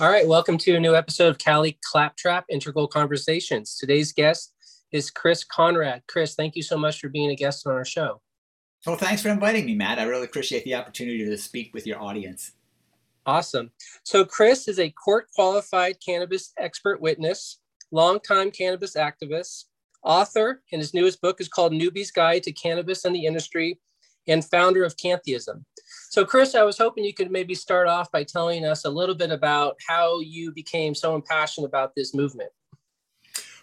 All right, welcome to a new episode of Cali Claptrap Integral Conversations. Today's guest is Chris Conrad. Chris, thank you so much for being a guest on our show. Well, thanks for inviting me, Matt. I really appreciate the opportunity to speak with your audience. Awesome. So, Chris is a court qualified cannabis expert witness, longtime cannabis activist, author, and his newest book is called Newbie's Guide to Cannabis and the Industry, and founder of Cantheism. So, Chris, I was hoping you could maybe start off by telling us a little bit about how you became so impassioned about this movement.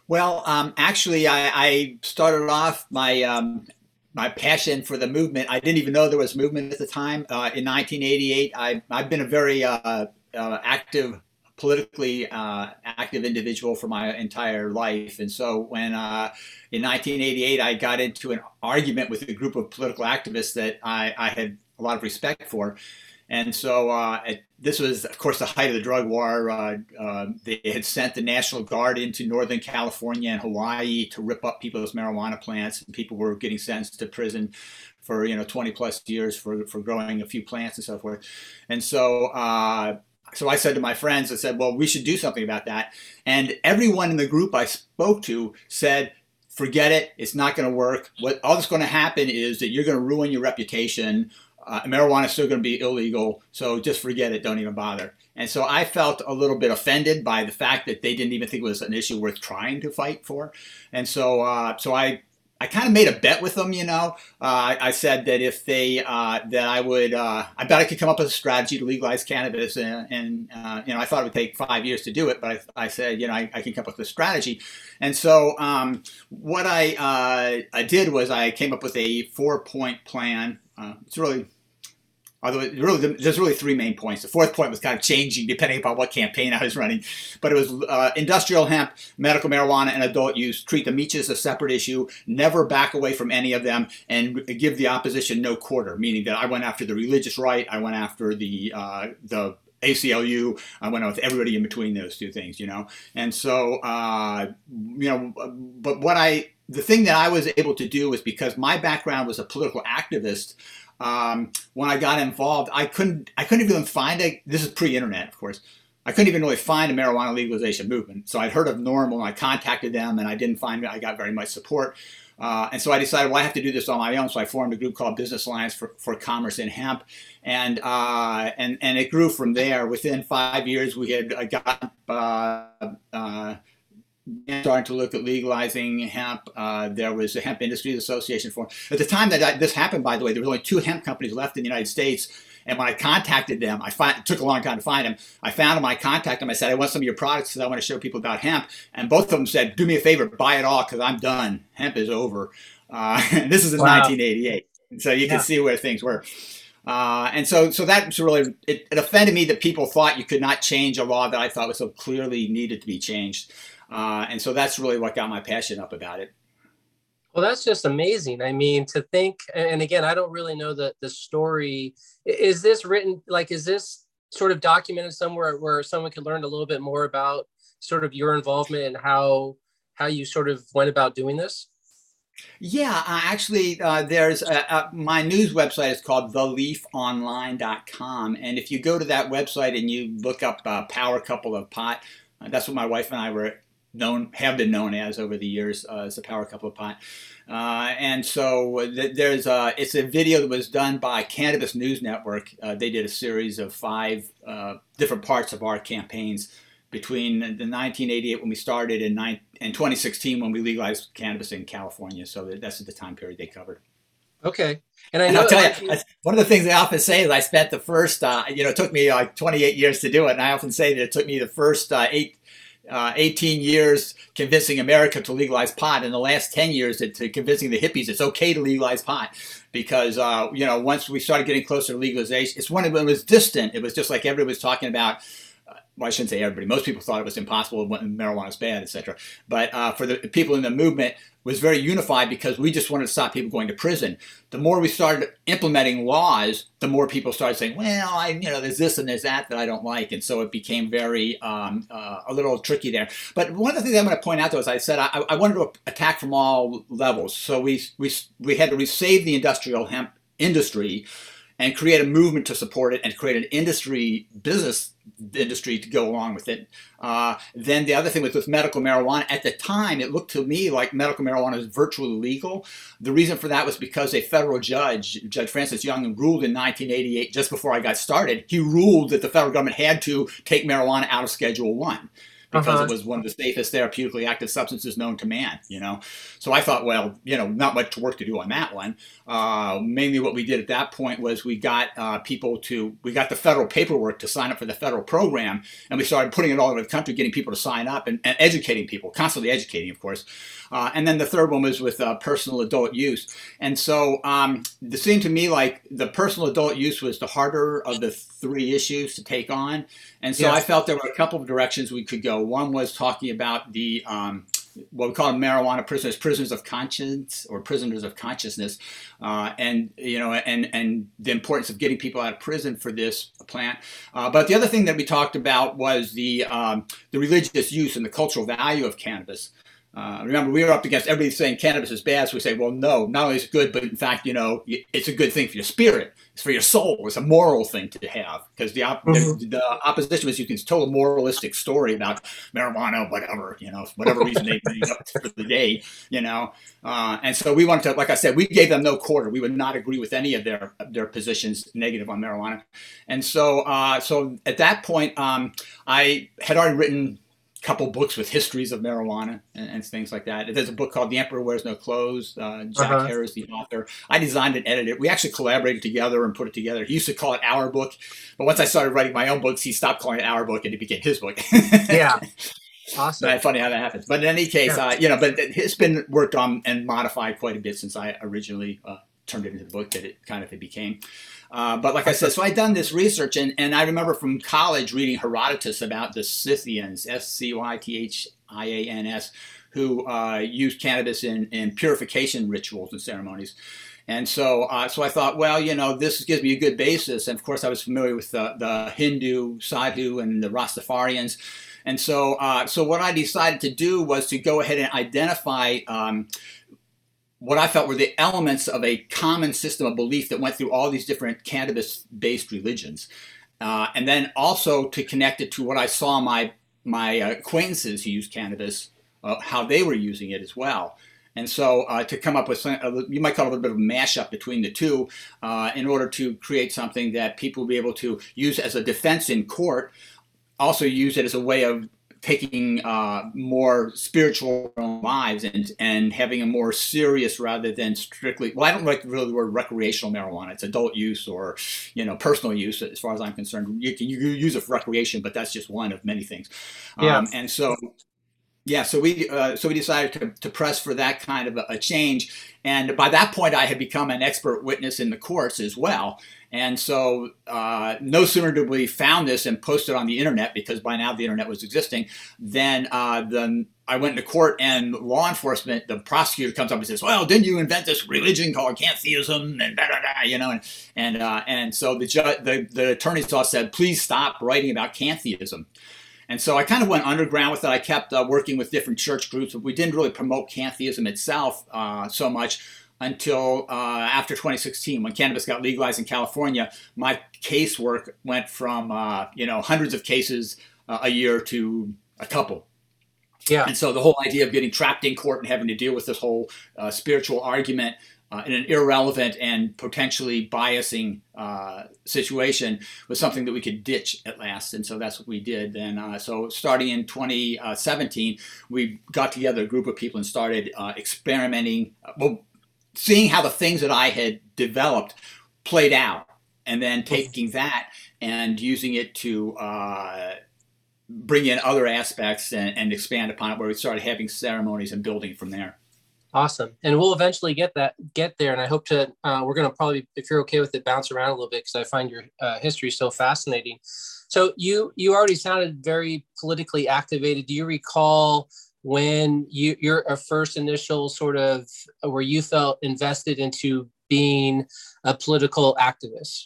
Well, um, actually, I, I, started off my um, my passion for the movement. I didn't even know there was movement at the time. Uh, in 1988, I, I've been a very uh, uh, active politically uh, active individual for my entire life. And so when uh, in 1988 I got into an argument with a group of political activists that I, I had a lot of respect for. And so uh, this was, of course, the height of the drug war. Uh, uh, they had sent the National Guard into Northern California and Hawaii to rip up people's marijuana plants, and people were getting sentenced to prison for you know 20 plus years for, for growing a few plants and so forth. And so uh, so I said to my friends, I said, well, we should do something about that. And everyone in the group I spoke to said, forget it. It's not going to work. What all that's going to happen is that you're going to ruin your reputation. Uh, marijuana is still going to be illegal. So just forget it. Don't even bother. And so I felt a little bit offended by the fact that they didn't even think it was an issue worth trying to fight for. And so, uh, so I I kind of made a bet with them, you know. Uh, I, said that if they uh, that I would, uh, I bet I could come up with a strategy to legalize cannabis, and, and uh, you know, I thought it would take five years to do it, but I, I said, you know, I, I, can come up with a strategy. And so, um, what I uh, I did was I came up with a four point plan. Uh, it's really Although really, there's really three main points. The fourth point was kind of changing depending upon what campaign I was running. But it was uh, industrial hemp, medical marijuana, and adult use. Treat them each as a separate issue. Never back away from any of them, and give the opposition no quarter. Meaning that I went after the religious right, I went after the uh, the ACLU. I went with everybody in between those two things, you know. And so, uh, you know, but what I the thing that I was able to do was because my background was a political activist um, when I got involved, I couldn't I couldn't even find a this is pre-internet, of course. I couldn't even really find a marijuana legalization movement. So I'd heard of NORML and I contacted them and I didn't find I got very much support. Uh, and so I decided, well, I have to do this on my own. So I formed a group called Business Alliance for, for Commerce in Hemp, and uh, and and it grew from there. Within five years, we had uh, got starting to look at legalizing hemp. Uh, there was a Hemp Industries Association for at the time that I, this happened. By the way, there were only two hemp companies left in the United States. And when I contacted them, I find, it took a long time to find them. I found them. I contacted them. I said, I want some of your products because I want to show people about hemp. And both of them said, Do me a favor, buy it all because I'm done. Hemp is over. Uh, this is in wow. 1988, so you yeah. can see where things were. Uh, and so, so that really it, it offended me that people thought you could not change a law that I thought was so clearly needed to be changed. Uh, and so that's really what got my passion up about it. Well, that's just amazing. I mean, to think, and again, I don't really know the, the story. Is this written, like, is this sort of documented somewhere where someone could learn a little bit more about sort of your involvement and how, how you sort of went about doing this? Yeah, uh, actually, uh, there's a, a, my news website is called theleafonline.com. And if you go to that website and you look up uh, Power Couple of Pot, uh, that's what my wife and I were known have been known as over the years uh, as the Power Couple of Pot. Uh, and so th- there's a, it's a video that was done by Cannabis News Network. Uh, they did a series of five uh, different parts of our campaigns between the 1988 when we started and, nine, and 2016 when we legalized cannabis in California. So that's the time period they covered. Okay. And I know and I'll tell you, one of the things I often say is I spent the first, uh, you know, it took me like 28 years to do it. And I often say that it took me the first uh, eight uh, 18 years convincing America to legalize pot, and the last 10 years to convincing the hippies it's okay to legalize pot. Because uh, you know, once we started getting closer to legalization, it's one of when it was distant. It was just like everybody was talking about well, I shouldn't say everybody. Most people thought it was impossible when marijuana is bad, etc. But uh, for the people in the movement, was very unified because we just wanted to stop people going to prison. The more we started implementing laws, the more people started saying, "Well, I, you know, there's this and there's that that I don't like," and so it became very um, uh, a little tricky there. But one of the things I'm going to point out, though, is I said I, I wanted to attack from all levels. So we we we had to save the industrial hemp industry and create a movement to support it and create an industry business industry to go along with it. Uh, then the other thing was with medical marijuana. At the time, it looked to me like medical marijuana was virtually legal. The reason for that was because a federal judge, Judge Francis Young, ruled in 1988, just before I got started, he ruled that the federal government had to take marijuana out of Schedule One because uh-huh. it was one of the safest therapeutically active substances known to man. You know, so I thought, well, you know, not much work to do on that one. Uh, mainly, what we did at that point was we got uh, people to we got the federal paperwork to sign up for the federal program, and we started putting it all over the country, getting people to sign up and, and educating people, constantly educating, of course. Uh, and then the third one was with uh, personal adult use. And so um, it seemed to me like the personal adult use was the harder of the three issues to take on. And so I felt there were a couple of directions we could go. One was talking about the um, what we call marijuana prisoners, prisoners of conscience or prisoners of consciousness, uh, and you know, and and the importance of getting people out of prison for this plant. Uh, but the other thing that we talked about was the um, the religious use and the cultural value of cannabis. Uh, remember, we were up against everybody saying cannabis is bad. So we say, well, no, not only is it good, but in fact, you know, it's a good thing for your spirit. It's for your soul. It's a moral thing to have because the, op- mm-hmm. the, the, opposition was you can tell a moralistic story about marijuana, whatever, you know, whatever reason they bring up for the day, you know. Uh, and so we wanted to, like I said, we gave them no quarter. We would not agree with any of their their positions negative on marijuana. And so, uh, so at that point, um, I had already written couple books with histories of marijuana and, and, things like that. There's a book called The Emperor Wears No Clothes. Uh, Jack uh-huh. Herer is the author. I designed and edited it. We actually collaborated together and put it together. He used to call it our book, but once I started writing my own books, he stopped calling it our book and it became his book. yeah. Awesome. That's funny how that happens. But in any case, yeah. uh, you know, but it's been worked on and modified quite a bit since I originally uh, turned it into the book that it kind of it became. Uh, but like I said, so I'd done this research, and, and I remember from college reading Herodotus about the Scythians, S C Y T H I A N S, who uh, used cannabis in, in purification rituals and ceremonies. And so, uh, so I thought, well, you know, this gives me a good basis. And of course, I was familiar with the, the Hindu, Sadhu, and the Rastafarians. And so, uh, so what I decided to do was to go ahead and identify um, what I felt were the elements of a common system of belief that went through all these different cannabis based religions. Uh, and then also to connect it to what I saw my, my acquaintances who used cannabis, uh, how they were using it as well. And so uh, to come up with, some, you might call it a little bit of a mashup between the two uh, in order to create something that people will be able to use as a defense in court, also use it as a way of taking uh, more spiritual lives and and having a more serious rather than strictly well I don't like really the word recreational marijuana it's adult use or you know personal use as far as I'm concerned you can you use it for recreation but that's just one of many things yeah. Um, and so yeah, so we uh, so we decided to, to press for that kind of a, a, change, and by that point I had become an expert witness in the courts as well. And so uh, no sooner did we found this and posted on the internet because by now the internet was existing, than uh, then I went into court and law enforcement, the prosecutor comes up and says, "Well, didn't you invent this religion called cantheism?" And da da da, you know, and and uh, and so the, ju- the the attorney's office said, "Please stop writing about cantheism." And so I kind of went underground with it. I kept uh, working with different church groups, but we didn't really promote cantheism itself uh, so much until uh, after 2016 when cannabis got legalized in California. My casework went from uh, you know hundreds of cases uh, a year to a couple. Yeah. And so the whole idea of getting trapped in court and having to deal with this whole uh, spiritual argument uh, in an irrelevant and potentially biasing uh, situation was something that we could ditch at last. And so that's what we did. And uh, so starting in 2017, we got together a group of people and started uh, experimenting, uh, well, seeing how the things that I had developed played out, and then taking that and using it to uh, bring in other aspects and, and expand upon it, where we started having ceremonies and building from there. Awesome, and we'll eventually get that get there. And I hope to. Uh, we're going to probably, if you're okay with it, bounce around a little bit because I find your uh, history so fascinating. So you you already sounded very politically activated. Do you recall when you your first initial sort of where you felt invested into being a political activist?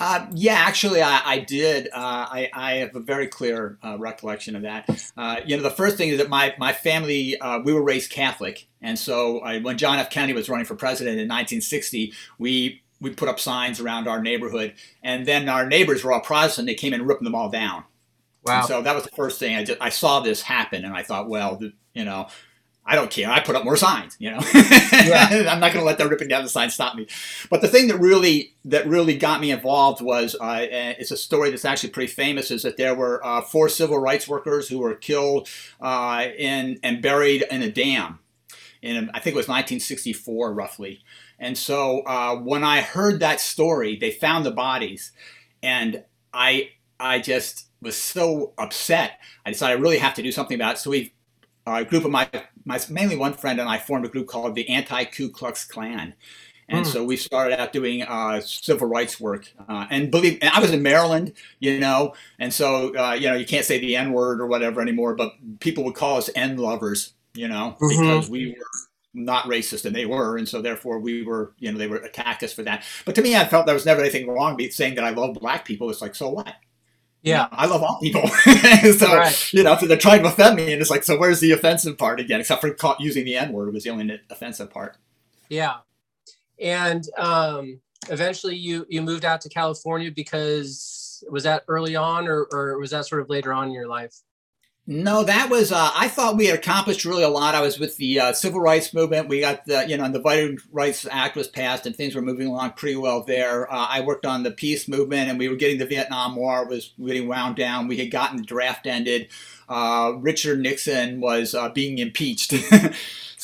Uh, yeah, actually, I, I did. Uh, I, I, have a very clear uh, recollection of that. Uh, you know, the first thing is that my my family uh, we were raised Catholic, and so when John F. Kennedy was running for president in 1960, we we put up signs around our neighborhood, and then our neighbors were all Protestant. They came and ripped them all down. Wow! And so that was the first thing I just I saw this happen, and I thought, well, you know, I don't care. I put up more signs, you know. Yeah. I'm not going to let them ripping down the signs stop me. But the thing that really that really got me involved was uh, it's a story that's actually pretty famous. Is that there were uh, four civil rights workers who were killed uh, in and buried in a dam, in I think it was 1964 roughly. And so uh, when I heard that story, they found the bodies, and I I just was so upset. I decided I really have to do something about it. So we a group of my, my mainly one friend and I formed a group called the Anti Ku Klux Klan. And mm. so we started out doing uh, civil rights work. Uh, and believe, and I was in Maryland, you know, and so uh, you know you can't say the N word or whatever anymore, but people would call us N lovers, you know, mm-hmm. because we were not racist and they were, and so therefore we were, you know, they were attacked us for that. But to me, I felt there was never anything wrong with saying that I love black people. It's like, so what? Yeah, I love all people. so right. you know, so they're trying to offend me, and it's like, so where's the offensive part again? Except for using the N word was the only offensive part. Yeah, and um, eventually you you moved out to California because was that early on, or or was that sort of later on in your life? No, that was. Uh, I thought we had accomplished really a lot. I was with the uh, civil rights movement. We got the, you know, and the Voting Rights Act was passed, and things were moving along pretty well there. Uh, I worked on the peace movement, and we were getting the Vietnam War was getting wound down. We had gotten the draft ended. Uh, Richard Nixon was uh, being impeached.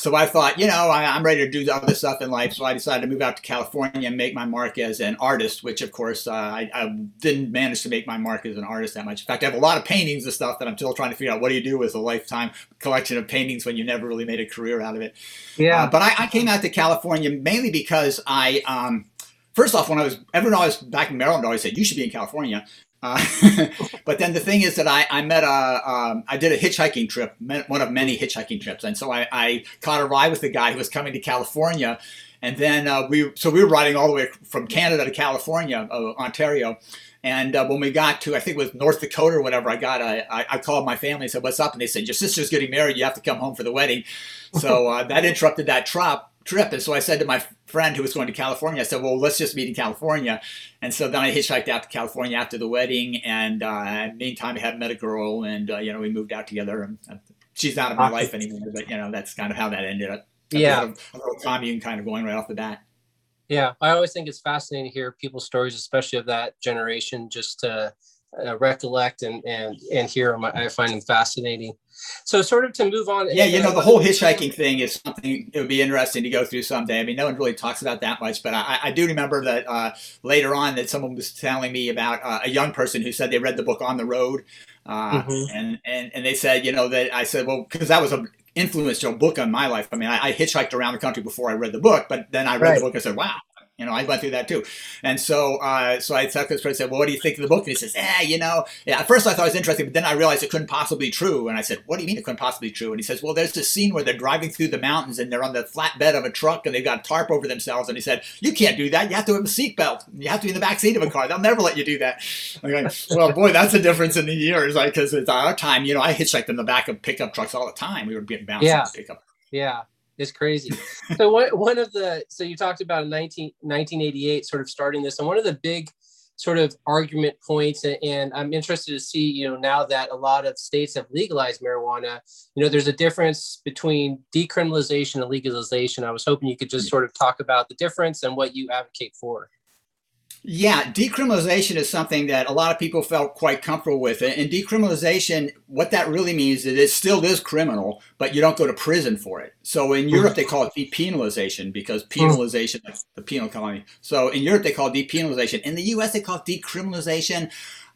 So I thought, you know, I, am ready to do other stuff in life. So I decided to move out to California and make my mark as an artist, which of course uh, I, I, didn't manage to make my mark as an artist that much. In fact, I have a lot of paintings and stuff that I'm still trying to figure out what do you do with a lifetime collection of paintings when you never really made a career out of it. Yeah. Uh, but I, I, came out to California mainly because I, um, first off, when I was, everyone always back in Maryland always said, you should be in California. Uh, but then the thing is that I, I met a um, I did a hitchhiking trip, one of many hitchhiking trips, and so I, I caught a ride with a guy who was coming to California, and then uh, we so we were riding all the way from Canada to California, uh, Ontario. And uh, when we got to, I think it was North Dakota or whatever, I got, I called my family and said, "What's up?" And they said, "Your sister's getting married. You have to come home for the wedding." So uh, that interrupted that trip trip. And so I said to my friend who was going to California, I said, well, let's just meet in California. And so then I hitchhiked out to California after the wedding. And uh, meantime, I had met a girl and, uh, you know, we moved out together. And uh, she's not in my life anymore, but, you know, that's kind of how that ended up. Yeah. A, little commune kind of going right off the bat. Yeah. I always think it's fascinating to hear people's stories, especially of that generation, just to uh, recollect and, and, and hear them. I find them fascinating. So, sort of to move on. Yeah, you know, the whole hitchhiking thing is something it would be interesting to go through someday. I mean, no one really talks about that much, but I, I do remember that uh, later on that someone was telling me about uh, a young person who said they read the book On the Road, uh, mm-hmm. and, and and they said, you know, that I said, well, because that was a influential book on my life. I mean, I, I, hitchhiked around the country before I read the book, but then I read right. the book and said, wow, you know, I went through that too. And so, uh, so I talked to this person said, well, what do you think of the book? And he says, eh, you know, yeah, at first I thought it was interesting, but then I realized it couldn't possibly be true. And I said, what do you mean it couldn't possibly be true? And he says, well, there's this scene where they're driving through the mountains and they're on the flatbed of a truck and they've got a tarp over themselves. And he said, you can't do that. You have to have a seatbelt. You have to be in the back seat of a car. They'll never let you do that. I'm like, well, boy, that's a difference in the years. Like, cause it's our time, you know, I hitchhiked in the back of pickup trucks all the time. We were getting bounced yeah. pickup. Yeah. It's crazy. so what, one of the so you talked about in 19, 1988 sort of starting this, and one of the big sort of argument points, and I'm interested to see you know now that a lot of states have legalized marijuana, you know there's a difference between decriminalization and legalization. I was hoping you could just sort of talk about the difference and what you advocate for. Yeah, decriminalization is something that a lot of people felt quite comfortable with. And decriminalization, what that really means is it still is criminal, but you don't go to prison for it. So in Europe, they call it depenalization because penalization, is the penal colony. So in Europe, they call it depenalization. In the US, they call it decriminalization.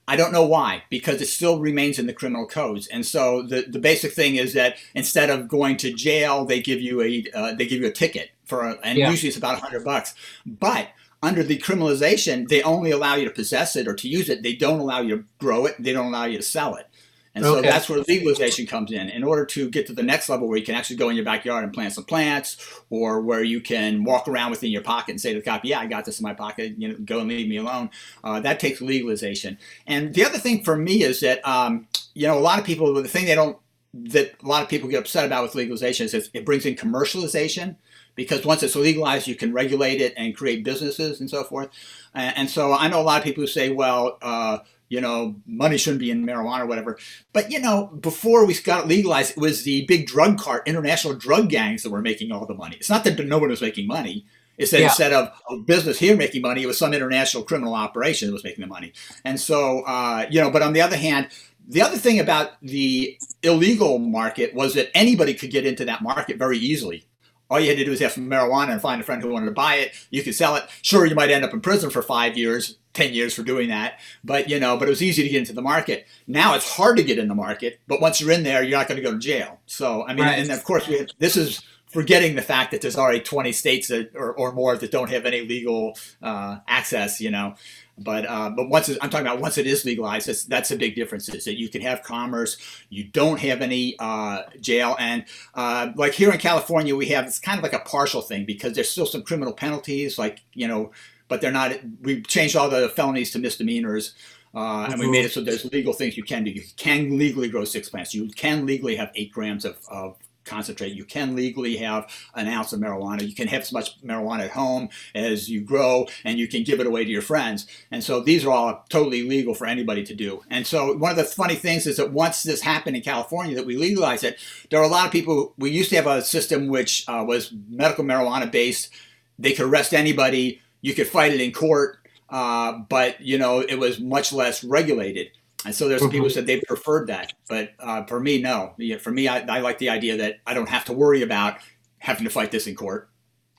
I don't know why, because it still remains in the criminal codes. And so the, the basic thing is that instead of going to jail, they give you a uh, they give you a ticket for, a, and yeah. usually it's about a hundred bucks. But under the criminalization, they only allow you to possess it or to use it. They don't allow you to grow it. They don't allow you to sell it. And so okay. that's where legalization comes in. In order to get to the next level where you can actually go in your backyard and plant some plants, or where you can walk around within your pocket and say to the cop, "Yeah, I got this in my pocket. You know, go and leave me alone." Uh, that takes legalization. And the other thing for me is that um, you know a lot of people the thing they don't that a lot of people get upset about with legalization is it brings in commercialization because once it's legalized, you can regulate it and create businesses and so forth. And, and so I know a lot of people who say, well, uh, you know, money shouldn't be in marijuana or whatever. But, you know, before we got it legalized, it was the big drug cart, international drug gangs that were making all the money. It's not that no one was making money. It's that yeah. instead of a business here making money, it was some international criminal operation that was making the money. And so, uh, you know, but on the other hand, the other thing about the illegal market was that anybody could get into that market very easily all you had to do was have some marijuana and find a friend who wanted to buy it. You could sell it. Sure, you might end up in prison for five years, 10 years for doing that. But, you know, but it was easy to get into the market. Now it's hard to get in the market, but once you're in there, you're not going to go to jail. So, I mean, right. and of course, we, this is forgetting the fact that there's already 20 states that, or, or more that don't have any legal uh, access, you know. But uh, but once I'm talking about once it is legalized, that's that's a big difference. Is that you can have commerce, you don't have any uh, jail, and uh, like here in California, we have it's kind of like a partial thing because there's still some criminal penalties, like you know, but they're not. We changed all the felonies to misdemeanors. Uh, and we made it so there's legal things you can do. You can legally grow six plants. You can legally have eight grams of, of concentrate. You can legally have an ounce of marijuana. You can have as much marijuana at home as you grow, and you can give it away to your friends. And so these are all totally legal for anybody to do. And so one of the funny things is that once this happened in California, that we legalized it, there are a lot of people. We used to have a system which uh, was medical marijuana based. They could arrest anybody. You could fight it in court. Uh, but you know it was much less regulated. And so there's some people who mm-hmm. said they preferred that, but uh, for me, no. For me, I, I, like the idea that I don't have to worry about having to fight this in court.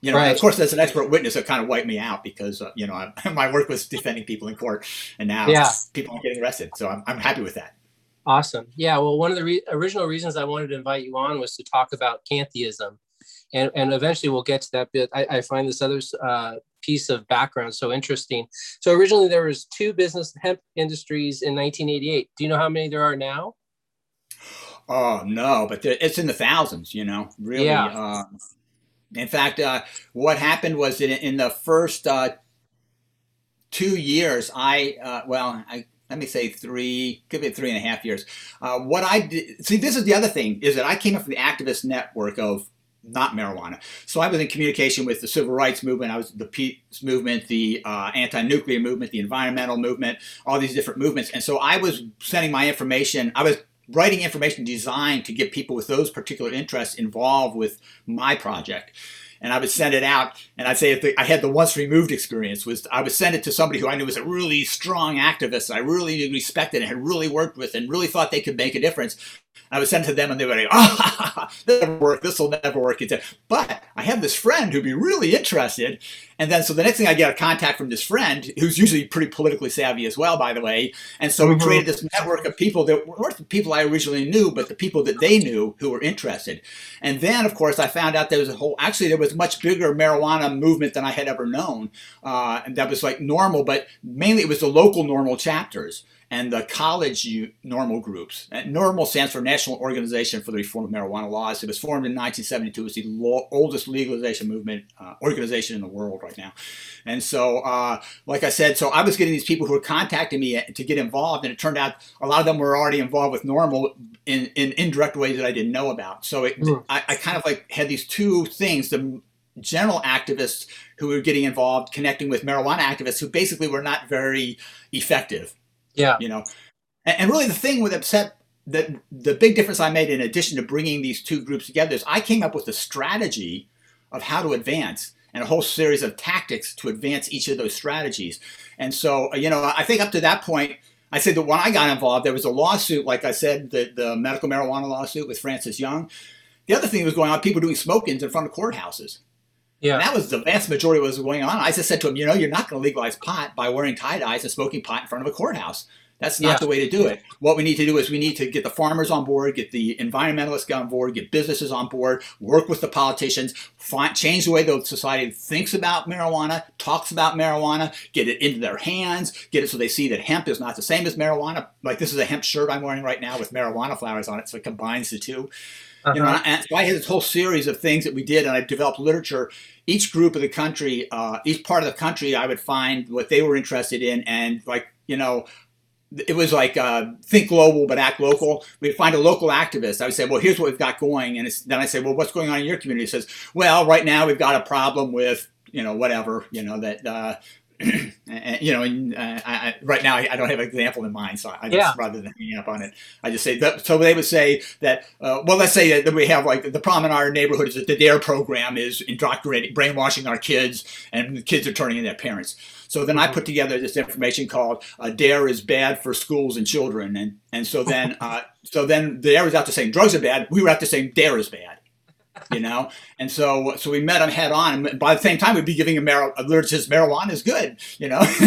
You know, right. of course, as an expert witness, it kind of wiped me out because uh, you know I, my work was defending people in court, and now yeah. people are getting arrested. So I'm, I'm happy with that. Awesome. Yeah. Well, one of the re- original reasons I wanted to invite you on was to talk about cantheism, and and eventually we'll get to that bit. I, I find this other uh, piece of background so interesting. So originally there was two business hemp industries in 1988. Do you know how many there are now? Oh no, but it's in the thousands. You know, really. Yeah. Uh, in fact, uh, what happened was in, in the first uh, two years, I uh, well, I let me say three, could be three and a half years. Uh, what I did, see, this is the other thing, is that I came up from the activist network of not marijuana. So I was in communication with the civil rights movement, I was the peace movement, the uh, anti-nuclear movement, the environmental movement, all these different movements. And so I was sending my information. I was writing information designed to get people with those particular interests involved with my project and I would send it out. And I'd say the, I had the once removed experience was I would send it to somebody who I knew was a really strong activist. I really respected and had really worked with and really thought they could make a difference. I would send to them and they would go, ah, this will never work. This will never work. Said, But I have this friend who'd be really interested. And then, so the next thing I get a contact from this friend who's usually pretty politically savvy as well, by the way. And so mm-hmm. we created this network of people that weren't the people I originally knew, but the people that they knew who were interested. And then, of course, I found out there was a whole, actually, there was much bigger marijuana movement than I had ever known. Uh, and that was like NORML, but mainly it was the local NORML chapters and the college NORML groups. And NORML stands for National Organization for the Reform of Marijuana Laws. It was formed in 1972. It's the lo- oldest legalization movement uh, organization in the world right now. And so, uh, like I said, so I was getting these people who were contacting me to get involved, and it turned out a lot of them were already involved with NORML in, in indirect ways that I didn't know about. So it, mm. I, I kind of like had these two things. The general activists who were getting involved, connecting with marijuana activists who basically were not very effective yeah. You know, and, and really the thing with upset that the big difference I made in addition to bringing these two groups together is I came up with a strategy of how to advance and a whole series of tactics to advance each of those strategies. And so, uh, you know, I think up to that point, I said that when I got involved, there was a lawsuit, like I said, the, the medical marijuana lawsuit with Francis Young. The other thing that was going on, people doing smoke-ins in front of courthouses. Yeah. And that was the vast majority of what was going on. I just said to him, you know, you're not going to legalize pot by wearing tie dyes and smoking pot in front of a courthouse. That's not yeah. the way to do it. What we need to do is we need to get the farmers on board, get the environmentalists on board, get businesses on board, work with the politicians, find, change the way the society thinks about marijuana, talks about marijuana, get it into their hands, get it so they see that hemp is not the same as marijuana. Like this is a hemp shirt I'm wearing right now with marijuana flowers on it, so it combines the 2 uh-huh. You know, uh-huh. and so I had this whole series of things that we did, and I developed literature each group of the country, uh, each part of the country, I would find what they were interested in, and like you know, it was like uh, think global but act local. We'd find a local activist. I would say, well, here's what we've got going, and then I say, well, what's going on in your community? He says, well, right now we've got a problem with you know whatever you know that uh, you know, and, uh, I, right now I don't have an example in mind, so I just yeah. rather than hanging up on it, I just say that. So they would say that. Uh, well, let's say that we have like the problem in our neighborhood is that the Dare program is indoctrinating, brainwashing our kids, and the kids are turning in their parents. So then mm-hmm. I put together this information called uh, "Dare is bad for schools and children," and and so then uh, so then the Dare was out to saying drugs are bad. We were out to saying Dare is bad you know. And so, so we met him head on. And by the same time, we'd be giving him mar- marijuana is good, you know.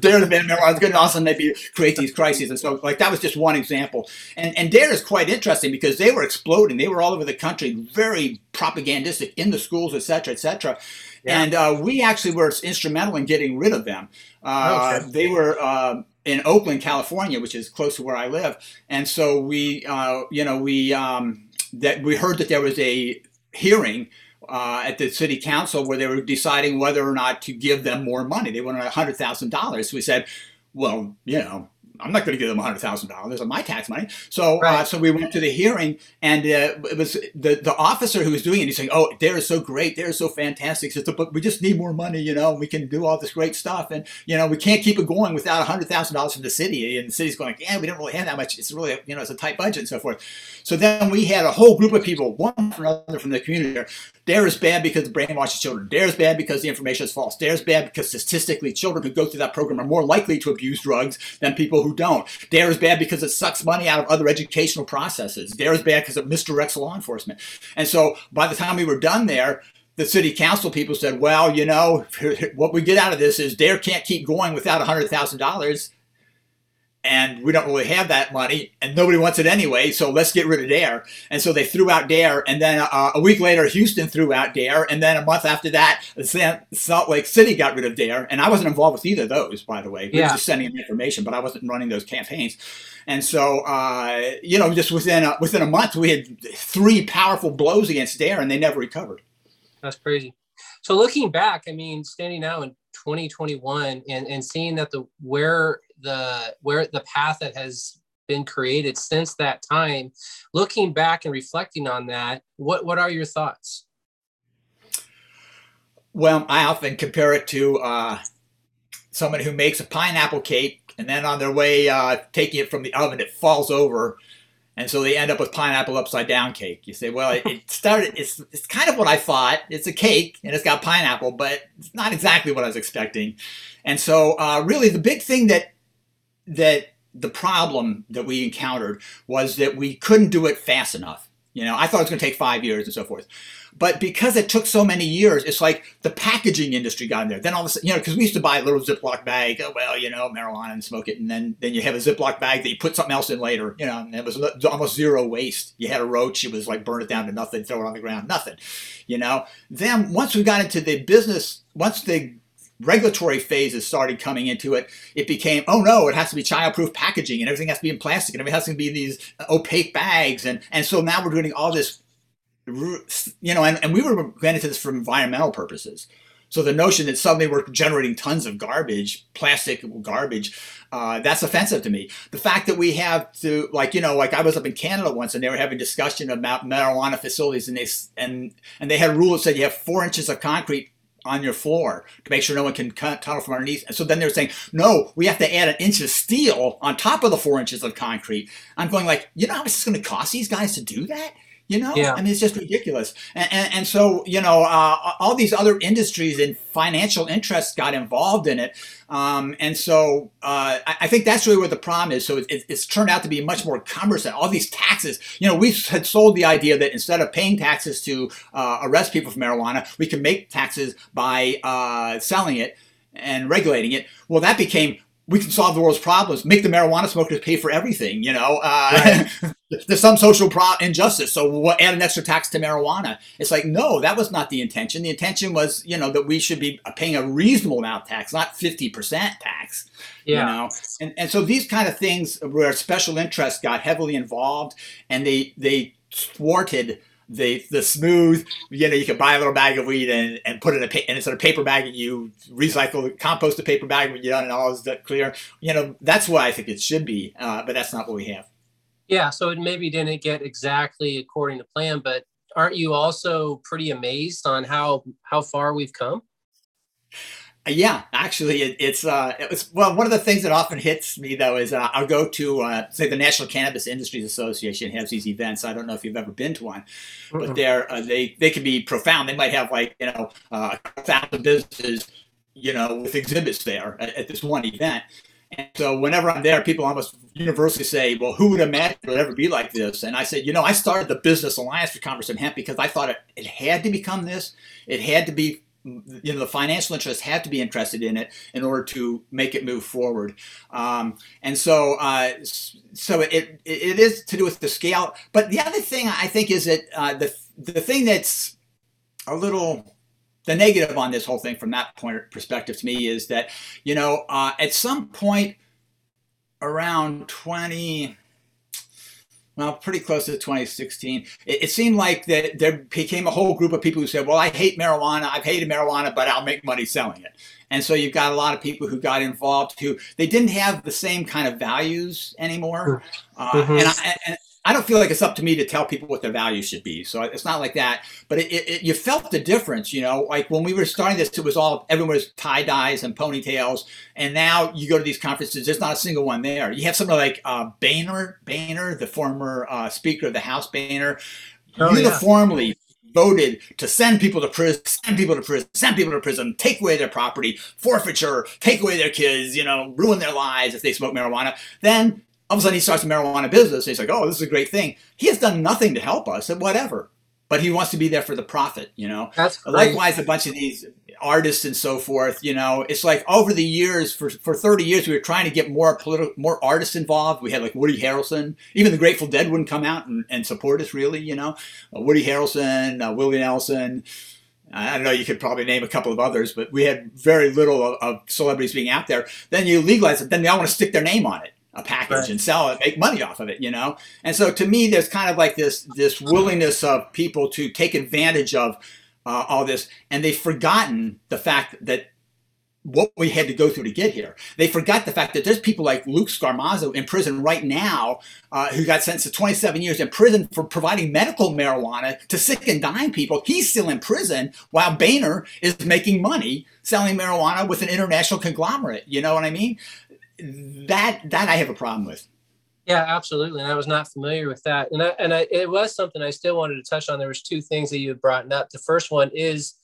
Dare the band marijuana is good, and all of a they'd be create these crises. And so, like that was just one example. And and Dare is quite interesting because they were exploding. They were all over the country, very propagandistic in the schools, et cetera, et cetera. Yeah. And uh, we actually were instrumental in getting rid of them. Uh, oh, They were. Uh, in Oakland, California, which is close to where I live, and so we, uh, you know, we um, that we heard that there was a hearing uh, at the city council where they were deciding whether or not to give them more money. They wanted hundred thousand dollars. We said, well, you know, I'm not going to give them hundred thousand dollars on my tax money. So, uh, right. uh, so we went to the hearing, and uh, it was the the officer who was doing it. He's saying, "Oh, they're so great, they're so fantastic." He says, "But we just need more money, you know. We can do all this great stuff, and you know, we can't keep it going without hundred thousand dollars from the city." And the city's going, "Yeah, we don't really have that much. It's really, you know, it's a tight budget and so forth." So then we had a whole group of people, one from another from the community, Dare is bad because it brainwashes children. Dare is bad because the information is false. Dare is bad because statistically, children who go through that program are more likely to abuse drugs than people who don't. Dare is bad because it sucks money out of other educational processes. Dare is bad because it misdirects law enforcement. And so by the time we were done there, the city council people said, well, you know, what we get out of this is Dare can't keep going without $100,000 and we don't really have that money and nobody wants it anyway so let's get rid of dare. And so they threw out dare and then uh, a week later houston threw out dare and then a month after that salt lake city got rid of dare. And i wasn't involved with either of those by the way. We yeah. were just sending them information but i wasn't running those campaigns. And so uh, you know just within a, within a month we had three powerful blows against dare and they never recovered. That's crazy. So looking back i mean standing now in 2021 and, and seeing that the where the where the path that has been created since that time looking back and reflecting on that what what are your thoughts well i often compare it to uh, someone who makes a pineapple cake and then on their way uh, taking it from the oven it falls over and so they end up with pineapple upside down cake. You say, well, it, it, started. It's it's kind of what I thought. It's a cake and it's got pineapple, but it's not exactly what I was expecting. And so, uh, really, the big thing that that the problem that we encountered was that we couldn't do it fast enough. You know, I thought it was going to take five years and so forth. But because it took so many years, it's like the packaging industry got in there. Then all of a sudden, you know, because we used to buy a little Ziploc bag. Oh, well, you know, marijuana and smoke it, and then then you have a Ziploc bag that you put something else in later. You know, and it was almost zero waste. You had a roach, it was like burn it down to nothing, throw it on the ground, nothing. You know. Then once we got into the business, once the regulatory phases started coming into it, it became, oh no, it has to be childproof packaging and everything has to be in plastic and everything has to be in these opaque bags. And, and so now we're doing all this you know, and, and we were granted this for environmental purposes. So the notion that suddenly we're generating tons of garbage, plastic garbage, uh, that's offensive to me. The fact that we have to, like, you know, like I was up in Canada once and they were having discussion about marijuana facilities and they and and they had a rule that you have four inches of concrete on your floor to make sure no one can tunnel from underneath. And so then they were saying, no, we have to add an inch of steel on top of the four inches of concrete. I'm going like, you know how much it's going to cost these guys to do that? You know, yeah. I mean, it's just ridiculous. And, and, and so, you know, uh, all these other industries and financial interests got involved in it. Um, and so uh, I, I, think that's really where the problem is. So it, it, it's turned out to be much more cumbersome. All these taxes, you know, we had sold the idea that instead of paying taxes to uh, arrest people for marijuana, we can make taxes by uh, selling it and regulating it. Well, that became we can solve the world's problems. Make the marijuana smokers pay for everything. You know, uh, right. there's some social pro- injustice, so we'll add an extra tax to marijuana. It's like no, that was not the intention. The intention was, you know, that we should be paying a reasonable amount of tax, not fifty percent tax. Yeah. You know, and and so these kind of things where special interests got heavily involved, and they they thwarted the the smooth, you know, you can buy a little bag of weed and, and put it in a pa- and instead of paper bag, and you recycle, compost the paper bag when you're done and all is clear. You know, that's what I think it should be, uh, but that's not what we have. Yeah, so it maybe didn't get exactly according to plan, but aren't you also pretty amazed on how how far we've come? Yeah, actually, it, it's uh, it's well. One of the things that often hits me though is uh, I'll go to uh, say the National Cannabis Industries Association has these events. I don't know if you've ever been to one, mm but they're uh, they they can be profound. They might have like you know uh, a thousand businesses, you know, with exhibits there at, at, this one event. And so whenever I'm there, people almost universally say, "Well, who would imagine it would ever be like this?" And I said, "You know, I started the Business Alliance for Commerce and Hemp because I thought it, it had to become this. It had to be you know the financial interests have to be interested in it in order to make it move forward um, and so uh, so it, it is to do with the scale but the other thing i think is that uh, the the thing that's a little the negative on this whole thing from that point perspective to me is that you know uh, at some point around 20 well, pretty close to 2016, it, it, seemed like that there became a whole group of people who said, "Well, I hate marijuana. I've hated marijuana, but I'll make money selling it." And so you've got a lot of people who got involved who they didn't have the same kind of values anymore. Uh, mm-hmm. and, I, and, I don't feel like it's up to me to tell people what their values should be. So it's not like that. But it, it, you felt the difference, you know. Like when we were starting this, it was all everyone was tie dyes and ponytails, and now you go to these conferences, there's not a single one there. You have somebody like uh, Boehner, Boehner, the former uh, Speaker of the House, Boehner, oh, uniformly. Yeah voted to send people to prison, send people to prison, send people to prison, take away their property, forfeiture, take away their kids, you know, ruin their lives if they smoke marijuana. Then all of a sudden he starts a marijuana business. And he's like, oh, this is a great thing. He has done nothing to help us and whatever. But he wants to be there for the profit, you know. That's great. likewise a bunch of these artists and so forth. You know, it's like over the years, for for thirty years, we were trying to get more political, more artists involved. We had like Woody Harrelson, even the Grateful Dead wouldn't come out and, and support us, really. You know, uh, Woody Harrelson, uh, Willie Nelson. I don't know, you could probably name a couple of others, but we had very little of, of celebrities being out there. Then you legalize it, then they all want to stick their name on it a package right. and sell it, make money off of it, you know? And so to me, there's kind of like this, this willingness of people to take advantage of uh, all this. And they've forgotten the fact that what we had to go through to get here. They forgot the fact that there's people like Luke Scarmazzo in prison right now uh, who got sentenced to 27 years in prison for providing medical marijuana to sick and dying people. He's still in prison while Boehner is making money selling marijuana with an international conglomerate. You know what I mean? That that I have a problem with. Yeah, absolutely. And I was not familiar with that. And I, and I, it was something I still wanted to touch on. There was two things that you had brought up. The first one is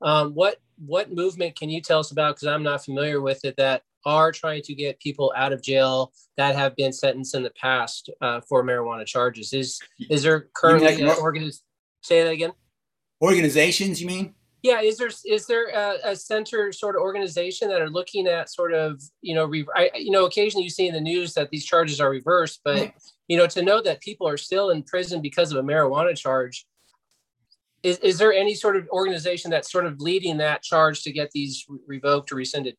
um, what what movement can you tell us about? Because I'm not familiar with it. That are trying to get people out of jail that have been sentenced in the past uh, for marijuana charges. Is is there currently like, organiz- Say that again. Organizations, you mean? Yeah is there is there a, a, center sort of organization that are looking at sort of you know re- I, you know occasionally you see in the news that these charges are reversed but you know to know that people are still in prison because of a marijuana charge is, is there any sort of organization that's sort of leading that charge to get these revoked or rescinded?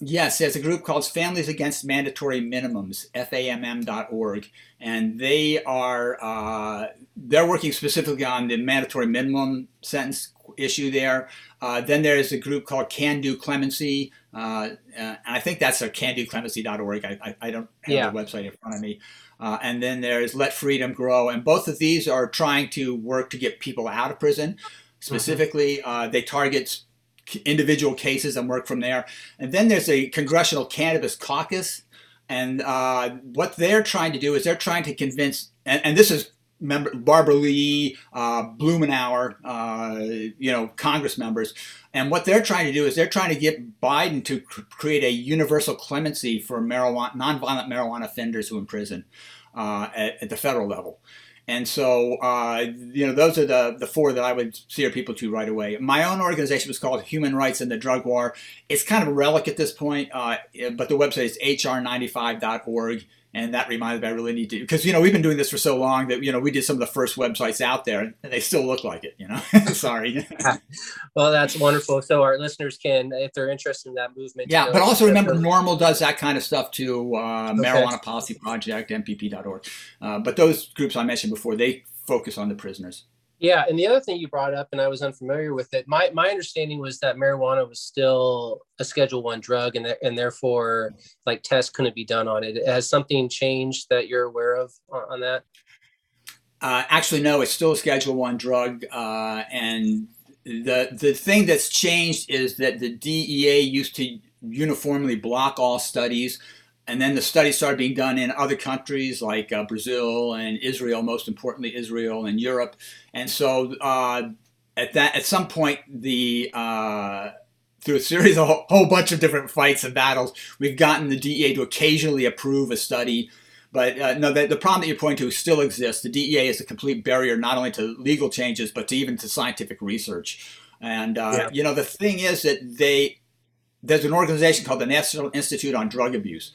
Yes, there's a group called Families Against Mandatory Minimums, FAMM.org, and they are uh, they're working specifically on the mandatory minimum sentence issue there. Uh, then there is a group called Can Do Clemency, uh, and I think that's a candoclemency.org. I, I, I don't have yeah. the website in front of me. Uh, and then there's Let Freedom Grow, and both of these are trying to work to get people out of prison. Specifically, mm-hmm. they target individual cases and work from there. And then there's a Congressional Cannabis Caucus, and uh, what they're trying to do is they're trying to convince, and, and this is member Barbara Lee, uh, Blumenauer, uh, you know, Congress members, and what they're trying to do is they're trying to get Biden to cr- create a universal clemency for marijuana, nonviolent marijuana offenders who in prison uh, at, at, the federal level. And so, uh, you know, those are the, the four that I would steer people to right away. My own organization was called Human Rights in the Drug War. It's kind of a relic at this point, uh, but the website is hr95.org and that reminded me I really need to because you know we've been doing this for so long that you know we did some of the first websites out there and they still look like it you know? Sorry. Well that's wonderful. So our listeners can if they're interested in that movement yeah but also remember NORML does that kind of stuff too uh, okay. marijuana policy project mpp.org uh, but those groups i mentioned before they focus on the prisoners Yeah, and the other thing you brought up, and I was unfamiliar with it. My my understanding was that marijuana was still a Schedule One drug, and and therefore, like tests couldn't be done on it. Has something changed that you're aware of on, on that? Uh, actually, no. It's still a Schedule One drug, uh, and the the thing that's changed is that the DEA used to uniformly block all studies and then the studies started being done in other countries like uh, Brazil and Israel, most importantly Israel and Europe. And so uh, at that, at some point, the uh, through a series of a whole bunch of different fights and battles, we've gotten the DEA to occasionally approve a study. But uh, no, the, the problem that you're pointing to still exists. The DEA is a complete barrier not only to legal changes but to even to scientific research. And uh, yeah. you know, the thing is that they there's an organization called the National Institute on Drug Abuse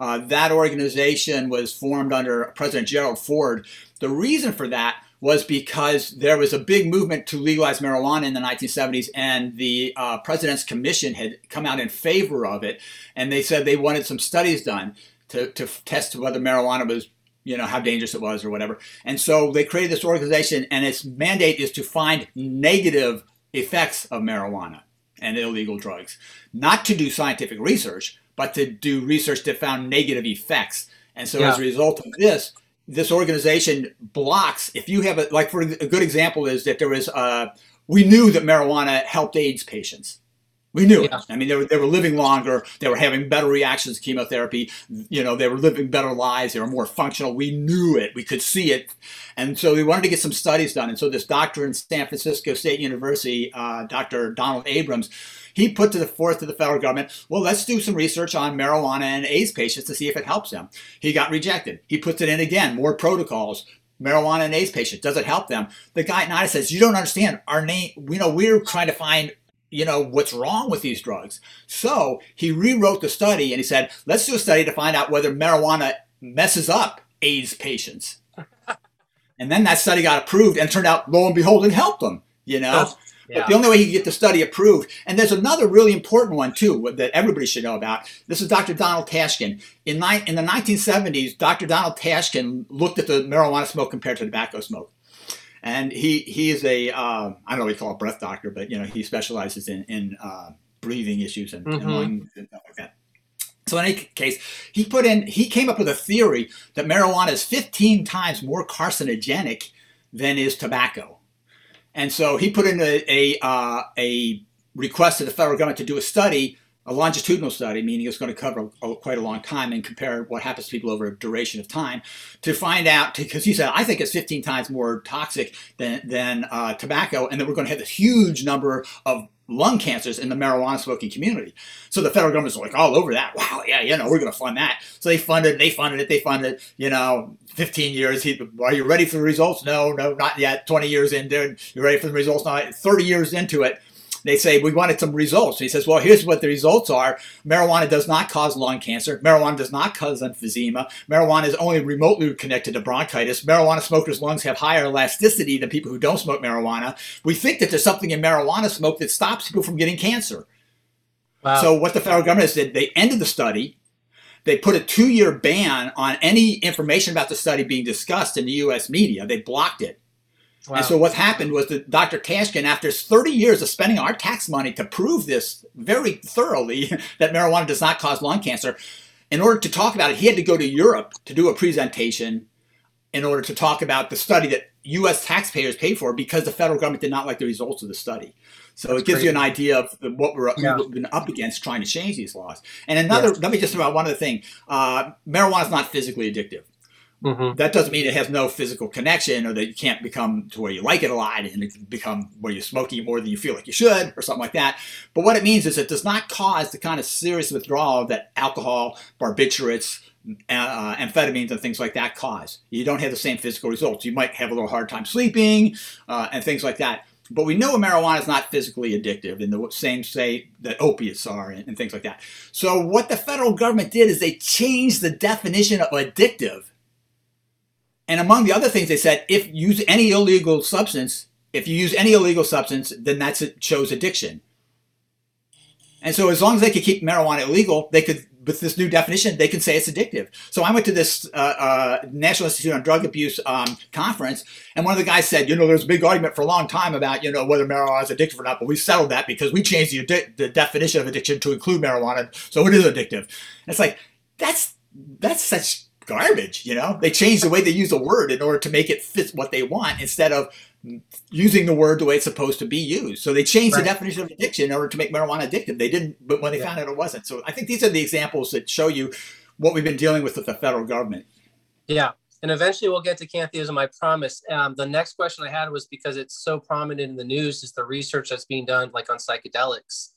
uh, that organization was formed under President Gerald Ford. The reason for that was because there was a big movement to legalize marijuana in the 1970s, and the uh, President's Commission had come out in favor of it, and they said they wanted some studies done to, to test whether marijuana was you know how dangerous it was or whatever and so they created this organization and its mandate is to find negative effects of marijuana and illegal drugs not to do scientific research but to do research that found negative effects. And so yeah. as a result of this, this organization blocks, if you have a, like for a good example is that there was, uh, we knew that marijuana helped AIDS patients. We knew yeah. it. I mean, they were, they were living longer. They were having better reactions to chemotherapy. You know, they were living better lives. They were more functional. We knew it. We could see it. And so we wanted to get some studies done. And so this doctor in San Francisco State University, uh, Dr. Donald Abrams, he put to the forth to the federal government, well, let's do some research on marijuana and AIDS patients to see if it helps them. He got rejected. He puts it in again, more protocols. Marijuana and AIDS patients, does it help them? The guy at NIDA says, you don't understand. Our name, you know, we're trying to find you know what's wrong with these drugs so he rewrote the study and he said let's do a study to find out whether marijuana messes up aids patients and then that study got approved and turned out lo and behold it helped them you know oh. Yeah. But the only way he can get the study approved, and there's another really important one too that everybody should know about. This is Dr. Donald Tashkin. In, ni- in the 1970s, Dr. Donald Tashkin looked at the marijuana smoke compared to tobacco smoke. And he, he is a uh, I don't know what you call a breath doctor, but you know he specializes in, in uh, breathing issues and, mm-hmm. and lung and stuff like that. So in any case, he put in he came up with a theory that marijuana is 15 times more carcinogenic than is tobacco. And so he put in a, a, uh, a request to the federal government to do a study, a longitudinal study, meaning it's going to cover a, quite a long time and compare what happens to people over a duration of time to find out, because he said, I think it's 15 times more toxic than, than uh, tobacco, and that we're going to have a huge number of lung cancers in the marijuana smoking community. So the federal government's like all over that. Wow, yeah, you know, we're going to fund that. So they funded, they funded it, they funded it, you know, 15 years. He, are you ready for the results? No, no, not yet. 20 years in, dude, you ready for the results? Not 30 years into it they say we wanted some results. He says, well, here's what the results are. Marijuana does not cause lung cancer. Marijuana does not cause emphysema. Marijuana is only remotely connected to bronchitis. Marijuana smokers' lungs have higher elasticity than people who don't smoke marijuana. We think that there's something in marijuana smoke that stops people from getting cancer. Wow. So what the federal government did, they ended the study. They put a two-year ban on any information about the study being discussed in the U.S. media. They blocked it. Wow. And so what happened was that Dr. Tashkin, after 30 years of spending our tax money to prove this very thoroughly, that marijuana does not cause lung cancer, in order to talk about it, he had to go to Europe to do a presentation in order to talk about the study that U.S. taxpayers paid for because the federal government did not like the results of the study. So That's it gives crazy. you an idea of what we're yeah. been up against trying to change these laws. And another, yes. let me just throw out one other thing. Uh, marijuana is not physically addictive. Mm-hmm. That doesn't mean it has no physical connection or that you can't become to where you like it a lot and it can become where you're smoking more than you feel like you should or something like that. But what it means is it does not cause the kind of serious withdrawal that alcohol, barbiturates, uh, amphetamines and things like that cause. You don't have the same physical results. You might have a little hard time sleeping uh, and things like that. But we know marijuana is not physically addictive in the same say that opiates are and, and things like that. So what the federal government did is they changed the definition of addictive and among the other things they said, if you use any illegal substance, if you use any illegal substance, then that shows addiction. And so as long as they could keep marijuana illegal, they could with this new definition, they can say it's addictive. So I went to this uh, uh, National Institute on Drug Abuse um, conference, and one of the guys said, you know, there's a big argument for a long time about, you know, whether marijuana is addictive or not, but we settled that because we changed the, the definition of addiction to include marijuana, so it is addictive. And it's like, that's that's such garbage, you know? They change the way they use a word in order to make it fit what they want instead of using the word the way it's supposed to be used. So they changed right. the definition of addiction in order to make marijuana addictive. They didn't, but when they yeah. found out it wasn't. So I think these are the examples that show you what we've been dealing with with the federal government. Yeah. And eventually we'll get to cantheism, I promise. Um, the next question I had was because it's so prominent in the news is the research that's being done like on psychedelics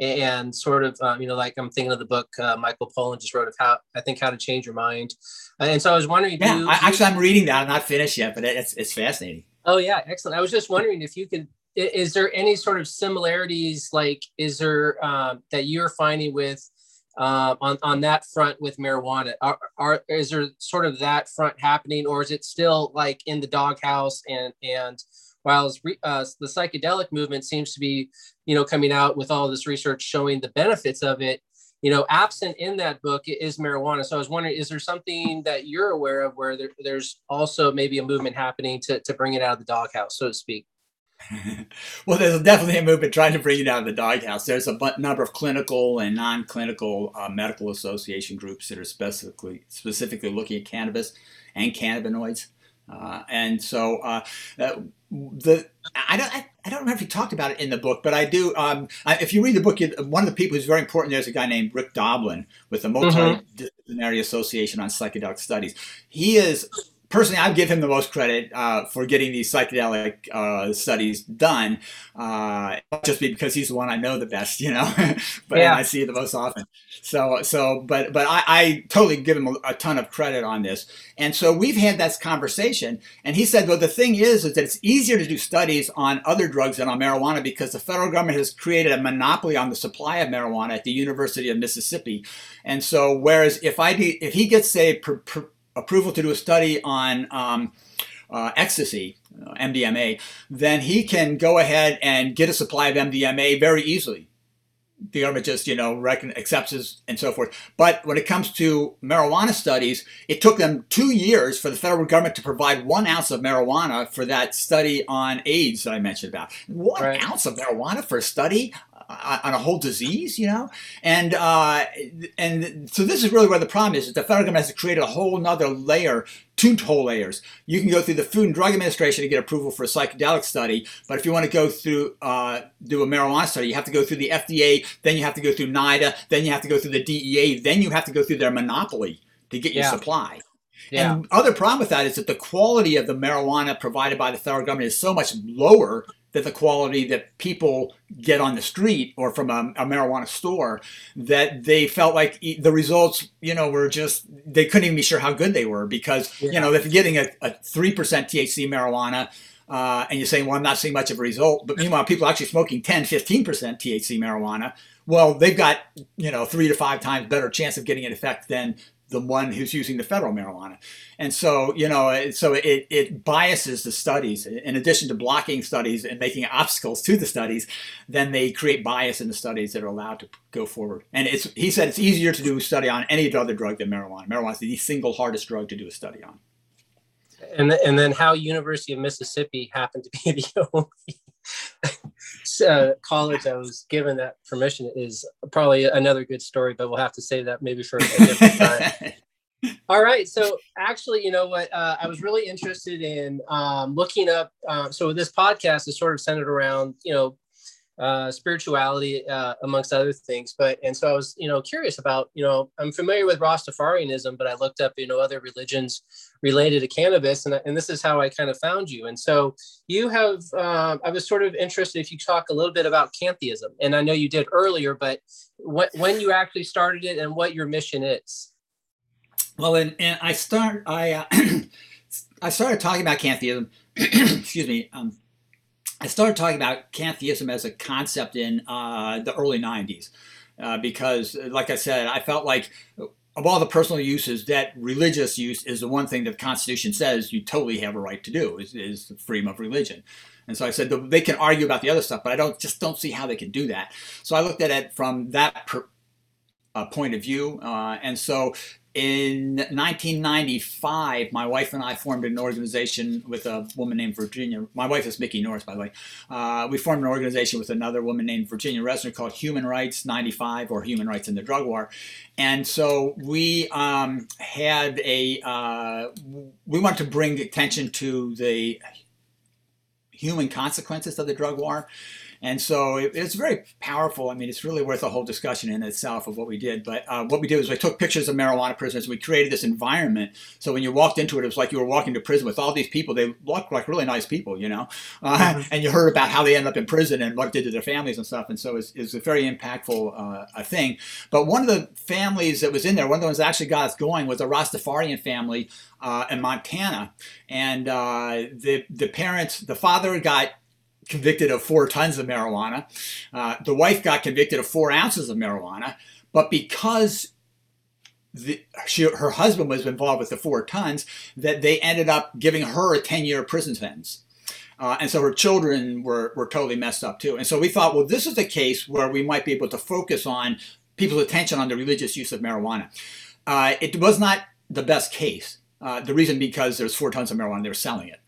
and sort of um, you know like i'm thinking of the book uh, michael pollan just wrote of how i think how to change your mind. And so i was wondering yeah you, I, actually i'm reading that. I'm not finished yet but it's, it's fascinating. Oh yeah excellent. I was just wondering if you could is there any sort of similarities like is there um, that you're finding with uh, on on that front with marijuana? Are, are is there sort of that front happening or is it still like in the doghouse and and while uh, the psychedelic movement seems to be, you know, coming out with all this research showing the benefits of it, you know, absent in that book is marijuana. So I was wondering, is there something that you're aware of where there, there's also maybe a movement happening to, to bring it out of the doghouse, so to speak? well, there's definitely a movement trying to bring it out of the doghouse. There's a number of clinical and non-clinical uh, medical association groups that are specifically specifically looking at cannabis and cannabinoids. Uh, and so uh, uh, the I don't I, I, don't remember if he talked about it in the book, but I do. Um, I, if you read the book, one of the people who's very important there is a guy named Rick Doblin with the mm-hmm. Multidisciplinary mm-hmm. Association on Psychedelic Studies. He is personally, I give him the most credit uh, for getting these psychedelic uh, studies done, uh, just because he's the one I know the best, you know, but yeah. I see the most often. So, so, but, but I, I totally give him a, a, ton of credit on this. And so we've had that conversation, and he said, well, the thing is, is that it's easier to do studies on other drugs than on marijuana because the federal government has created a monopoly on the supply of marijuana at the University of Mississippi. And so, whereas if I, be, if he gets say. Per, per, approval to do a study on um, uh, ecstasy, uh, MDMA, then he can go ahead and get a supply of MDMA very easily. The government just, you know, accepts it and so forth. But when it comes to marijuana studies, it took them two years for the federal government to provide one ounce of marijuana for that study on AIDS that I mentioned about. One right. ounce of marijuana for a study on a whole disease, you know, and uh, and so this is really where the problem is. is the federal government has to create a whole another layer, two whole layers. You can go through the Food and Drug Administration to get approval for a psychedelic study, but if you want to go through uh, do a marijuana study, you have to go through the FDA, then you have to go through NIDA, then you have to go through the DEA, then you have to go through their monopoly to get yeah. your supply. Yeah. And other problem with that is that the quality of the marijuana provided by the federal government is so much lower that the quality that people get on the street or from a, a, marijuana store that they felt like the results you know were just they couldn't even be sure how good they were because yeah. you know if you're getting a, a 3% thc marijuana uh, and you're saying well i'm not seeing much of a result but meanwhile people are actually smoking 10 15% thc marijuana well they've got you know three to five times better chance of getting an effect than the one who's using the federal marijuana. And so, you know, so it, it biases the studies. In addition to blocking studies and making obstacles to the studies, then they create bias in the studies that are allowed to go forward. And it's he said it's easier to do a study on any other drug than marijuana. Marijuana is the single hardest drug to do a study on. And, and then how University of Mississippi happened to be the only uh, college I was given that permission is probably another good story, but we'll have to save that maybe for a different time. All right. So actually, you know what? Uh, I was really interested in um, looking up. Um, so this podcast is sort of centered around, you know, uh, spirituality uh, amongst other things. But and so I was, you know, curious about, you know, I'm familiar with Rastafarianism, but I looked up, you know, other religions related to cannabis, and and this is how I kind of found you. And so you have, uh, I was sort of interested if you talk a little bit about cantheism, and I know you did earlier, but when you actually started it and what your mission is. Well, and, and I start I uh, I started talking about cantheism. excuse me. Um, I started talking about cantheism as a concept in uh, the early 90s uh, because, like I said, I felt like of all the personal uses, that religious use is the one thing that the Constitution says you totally have a right to do is, is freedom of religion. And so I said they can argue about the other stuff, but I don't just don't see how they can do that. So I looked at it from that per, uh, point of view. Uh, and so in 1995, my wife and I formed an organization with a woman named Virginia. My wife is Mikki Norris, by the way. Uh, we formed an organization with another woman named Virginia Resner called Human Rights 95 or Human Rights in the Drug War. And so we um, had a, uh, we want to bring attention to the human consequences of the drug war. And so it, it's very powerful. I mean, it's really worth a whole discussion in itself of what we did. But uh, what we did was we took pictures of marijuana prisoners. We created this environment. So when you walked into it, it was like you were walking to prison with all these people. They looked like really nice people, you know. Uh, mm-hmm. And you heard about how they ended up in prison and what it did to their families and stuff. And so it's, it's a very impactful uh, a thing. But one of the families that was in there, one of the ones that actually got us going, was a Rastafarian family uh, in Montana. And uh, the the parents, the father got convicted of four tons of marijuana. Uh, the wife got convicted of four ounces of marijuana, but because the, she, her husband was involved with the four tons, that they ended up giving her a 10 year prison sentence. Uh, and so her children were, were totally messed up too. And so we thought, well, this is a case where we might be able to focus on people's attention on the religious use of marijuana. Uh, it was not the best case. Uh, the reason because there's four tons of marijuana, they were selling it.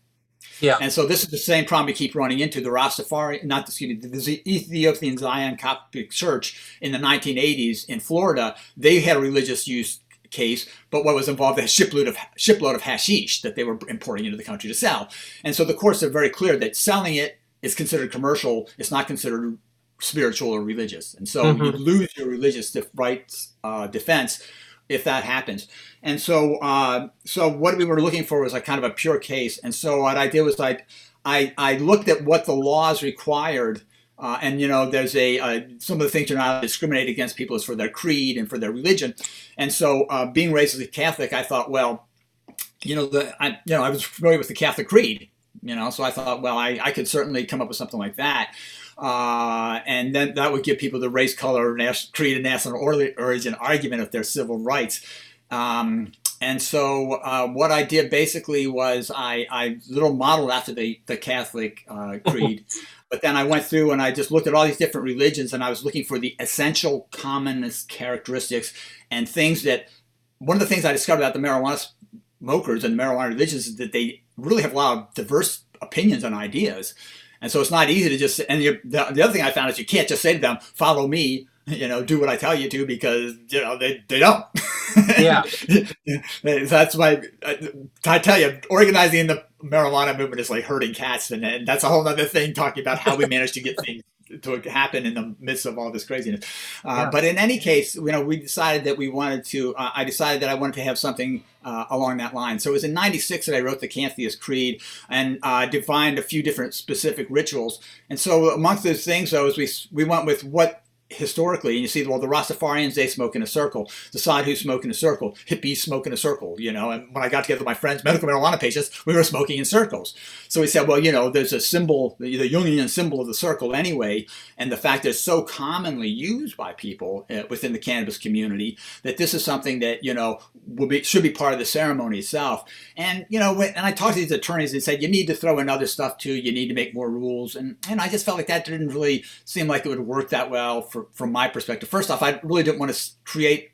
Yeah. And so this is the same problem we keep running into. The Rastafari, not excuse me, the Ethiopian Zion Coptic Church in the 1980s in Florida, they had a religious use case, but what was involved a shipload of shipload of hashish that they were importing into the country to sell. And so the courts are very clear that selling it is considered commercial. It's not considered spiritual or religious. And so mm-hmm. you lose your religious rights uh, defense if that happens. And so, uh, so what we were looking for was a kind of a pure case. And so what I did was I, I, I looked at what the laws required. Uh, and you know, there's a uh, some of the things you're not discriminate against people is for their creed and for their religion. And so, uh, being raised as a Catholic, I thought, well, you know, the I, you know, I was familiar with the Catholic creed. You know, so I thought, well, I, I could certainly come up with something like that. Uh, and then that would give people the race, color, national, creed, and national origin argument of their civil rights. Um, and so uh, what I did basically was I, I little modeled after the, the Catholic uh, creed. but then I went through and I just looked at all these different religions and I was looking for the essential commonest characteristics and things that one of the things I discovered about the marijuana smokers and the marijuana religions is that they really have a lot of diverse opinions and ideas. And so it's not easy to just, and the, the other thing I found is you can't just say to them, follow me, you know, do what I tell you to because, you know, they, they don't. Yeah. that's why uh, I tell you, organizing the marijuana movement is like herding cats. And, and that's a whole other thing talking about how we manage to get things to happen in the midst of all this craziness. Uh, yeah. But in any case, you know, we decided that we wanted to. Uh, I decided that I wanted to have something uh, along that line. So it was in '96 that I wrote the Cantheist Creed and uh, defined a few different specific rituals. And so amongst those things, though, is we we went with what historically, and you see, well, the Rastafarians, they smoke in a circle. The Sadhus smoke in a circle. Hippies smoke in a circle, you know. And when I got together with my friends, medical marijuana patients, we were smoking in circles. So we said, well, you know, there's a symbol, the, the Jungian symbol of the circle anyway, and the fact that it's so commonly used by people uh, within the cannabis community that this is something that, you know, will be, should be part of the ceremony itself. And, you know, when, and I talked to these attorneys and said, you need to throw in other stuff too. You need to make more rules. And, and I just felt like that didn't really seem like it would work that well for for, from my perspective. First off, I really didn't want to create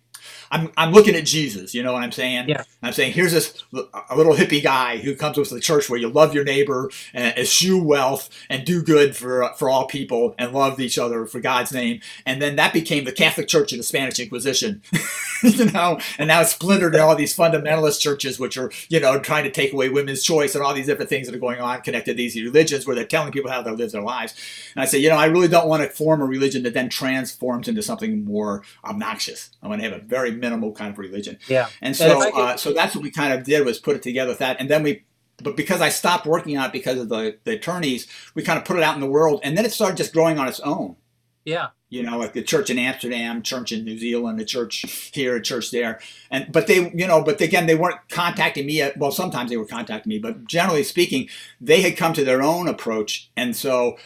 I'm, I'm looking at Jesus, you know what I'm saying? Yeah. I'm saying here's this a little hippie guy who comes with the church where you love your neighbor and eschew wealth and do good for for all people and love each other for God's name. And then that became the Catholic Church of the Spanish Inquisition, you know, and now it's splintered in all these fundamentalist churches which are you know trying to take away women's choice and all these different things that are going on connected to these religions where they're telling people how to live their lives. And I say, you know, I really don't want to form a religion that then transforms into something more obnoxious. I want to have a very minimal kind of religion. Yeah. And so, and uh, so that's what we kind of did was put it together with that, and then we. But because I stopped working on it because of the, the attorneys, we kind of put it out in the world, and then it started just growing on its own. Yeah. You know, like the church in Amsterdam, church in New Zealand, the church here, a church there, and but they, you know, but again, they weren't contacting me. At, well, sometimes they were contacting me, but generally speaking, they had come to their own approach, and so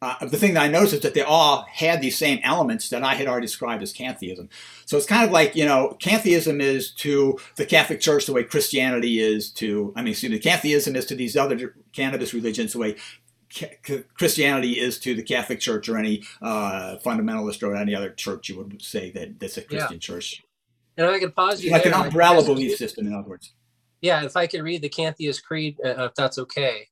uh, the thing that I noticed is that they all had these same elements that I had already described as Cantheism. So it's kind of like, you know, Cantheism is to the Catholic Church the way Christianity is to, I mean, excuse me, Cantheism is to these other cannabis religions the way Christianity is to the Catholic Church or any uh, fundamentalist or any other church, you would say that that's a Christian yeah. church. And if I could pause you like there, an umbrella belief system, in other words. Yeah, if I could read the Cantheist Creed, uh, if that's okay.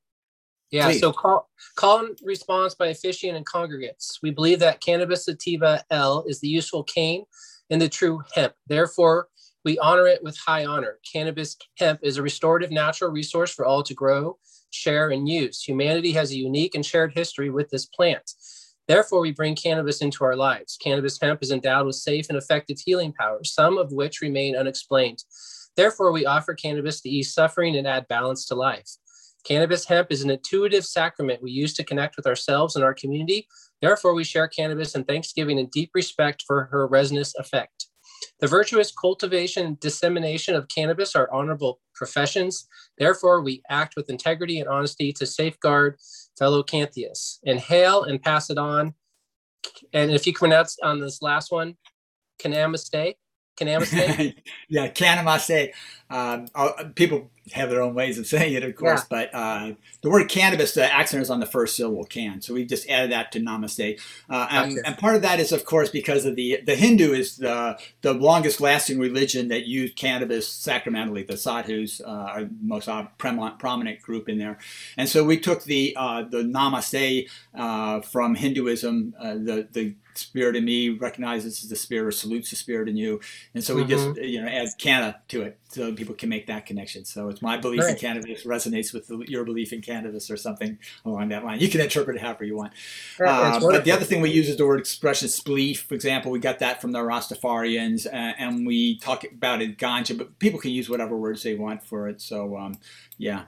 Yeah, Please. so call, call and response by officiant and congregates. We believe that cannabis sativa L is the useful cane and the true hemp. Therefore, we honor it with high honor. Cannabis hemp is a restorative natural resource for all to grow, share, and use. Humanity has a unique and shared history with this plant. Therefore, we bring cannabis into our lives. Cannabis hemp is endowed with safe and effective healing powers, some of which remain unexplained. Therefore, we offer cannabis to ease suffering and add balance to life. Cannabis hemp is an intuitive sacrament we use to connect with ourselves and our community. Therefore, we share cannabis in thanksgiving and deep respect for her resinous effect. The virtuous cultivation and dissemination of cannabis are honorable professions. Therefore, we act with integrity and honesty to safeguard fellow Cantheists. Inhale and pass it on. And if you pronounce on this last one, Kanamaste. Kanamaste? yeah, Kanamaste. Um, people have their own ways of saying it, of course, yeah. but uh, the word cannabis, the accent is on the first syllable, can. So we just added that to namaste. Uh, and, and, part of that is, of course, because of the the Hindu is the the longest lasting religion that used cannabis sacramentally. The sadhus uh, are the most prominent group in there, and so we took the uh, the namaste uh, from Hinduism, uh, the the spirit in me recognizes the spirit or salutes the spirit in you. And so we mm-hmm. just, you know, add canna to it so people can make that connection. So it's my belief right. in cannabis resonates with the, your belief in cannabis or something along that line. You can interpret it however you want. uh, but the other thing we use is the word expression spleef. For example, we got that from the Rastafarians uh, and we talk about it ganja, but people can use whatever words they want for it. So, um, yeah.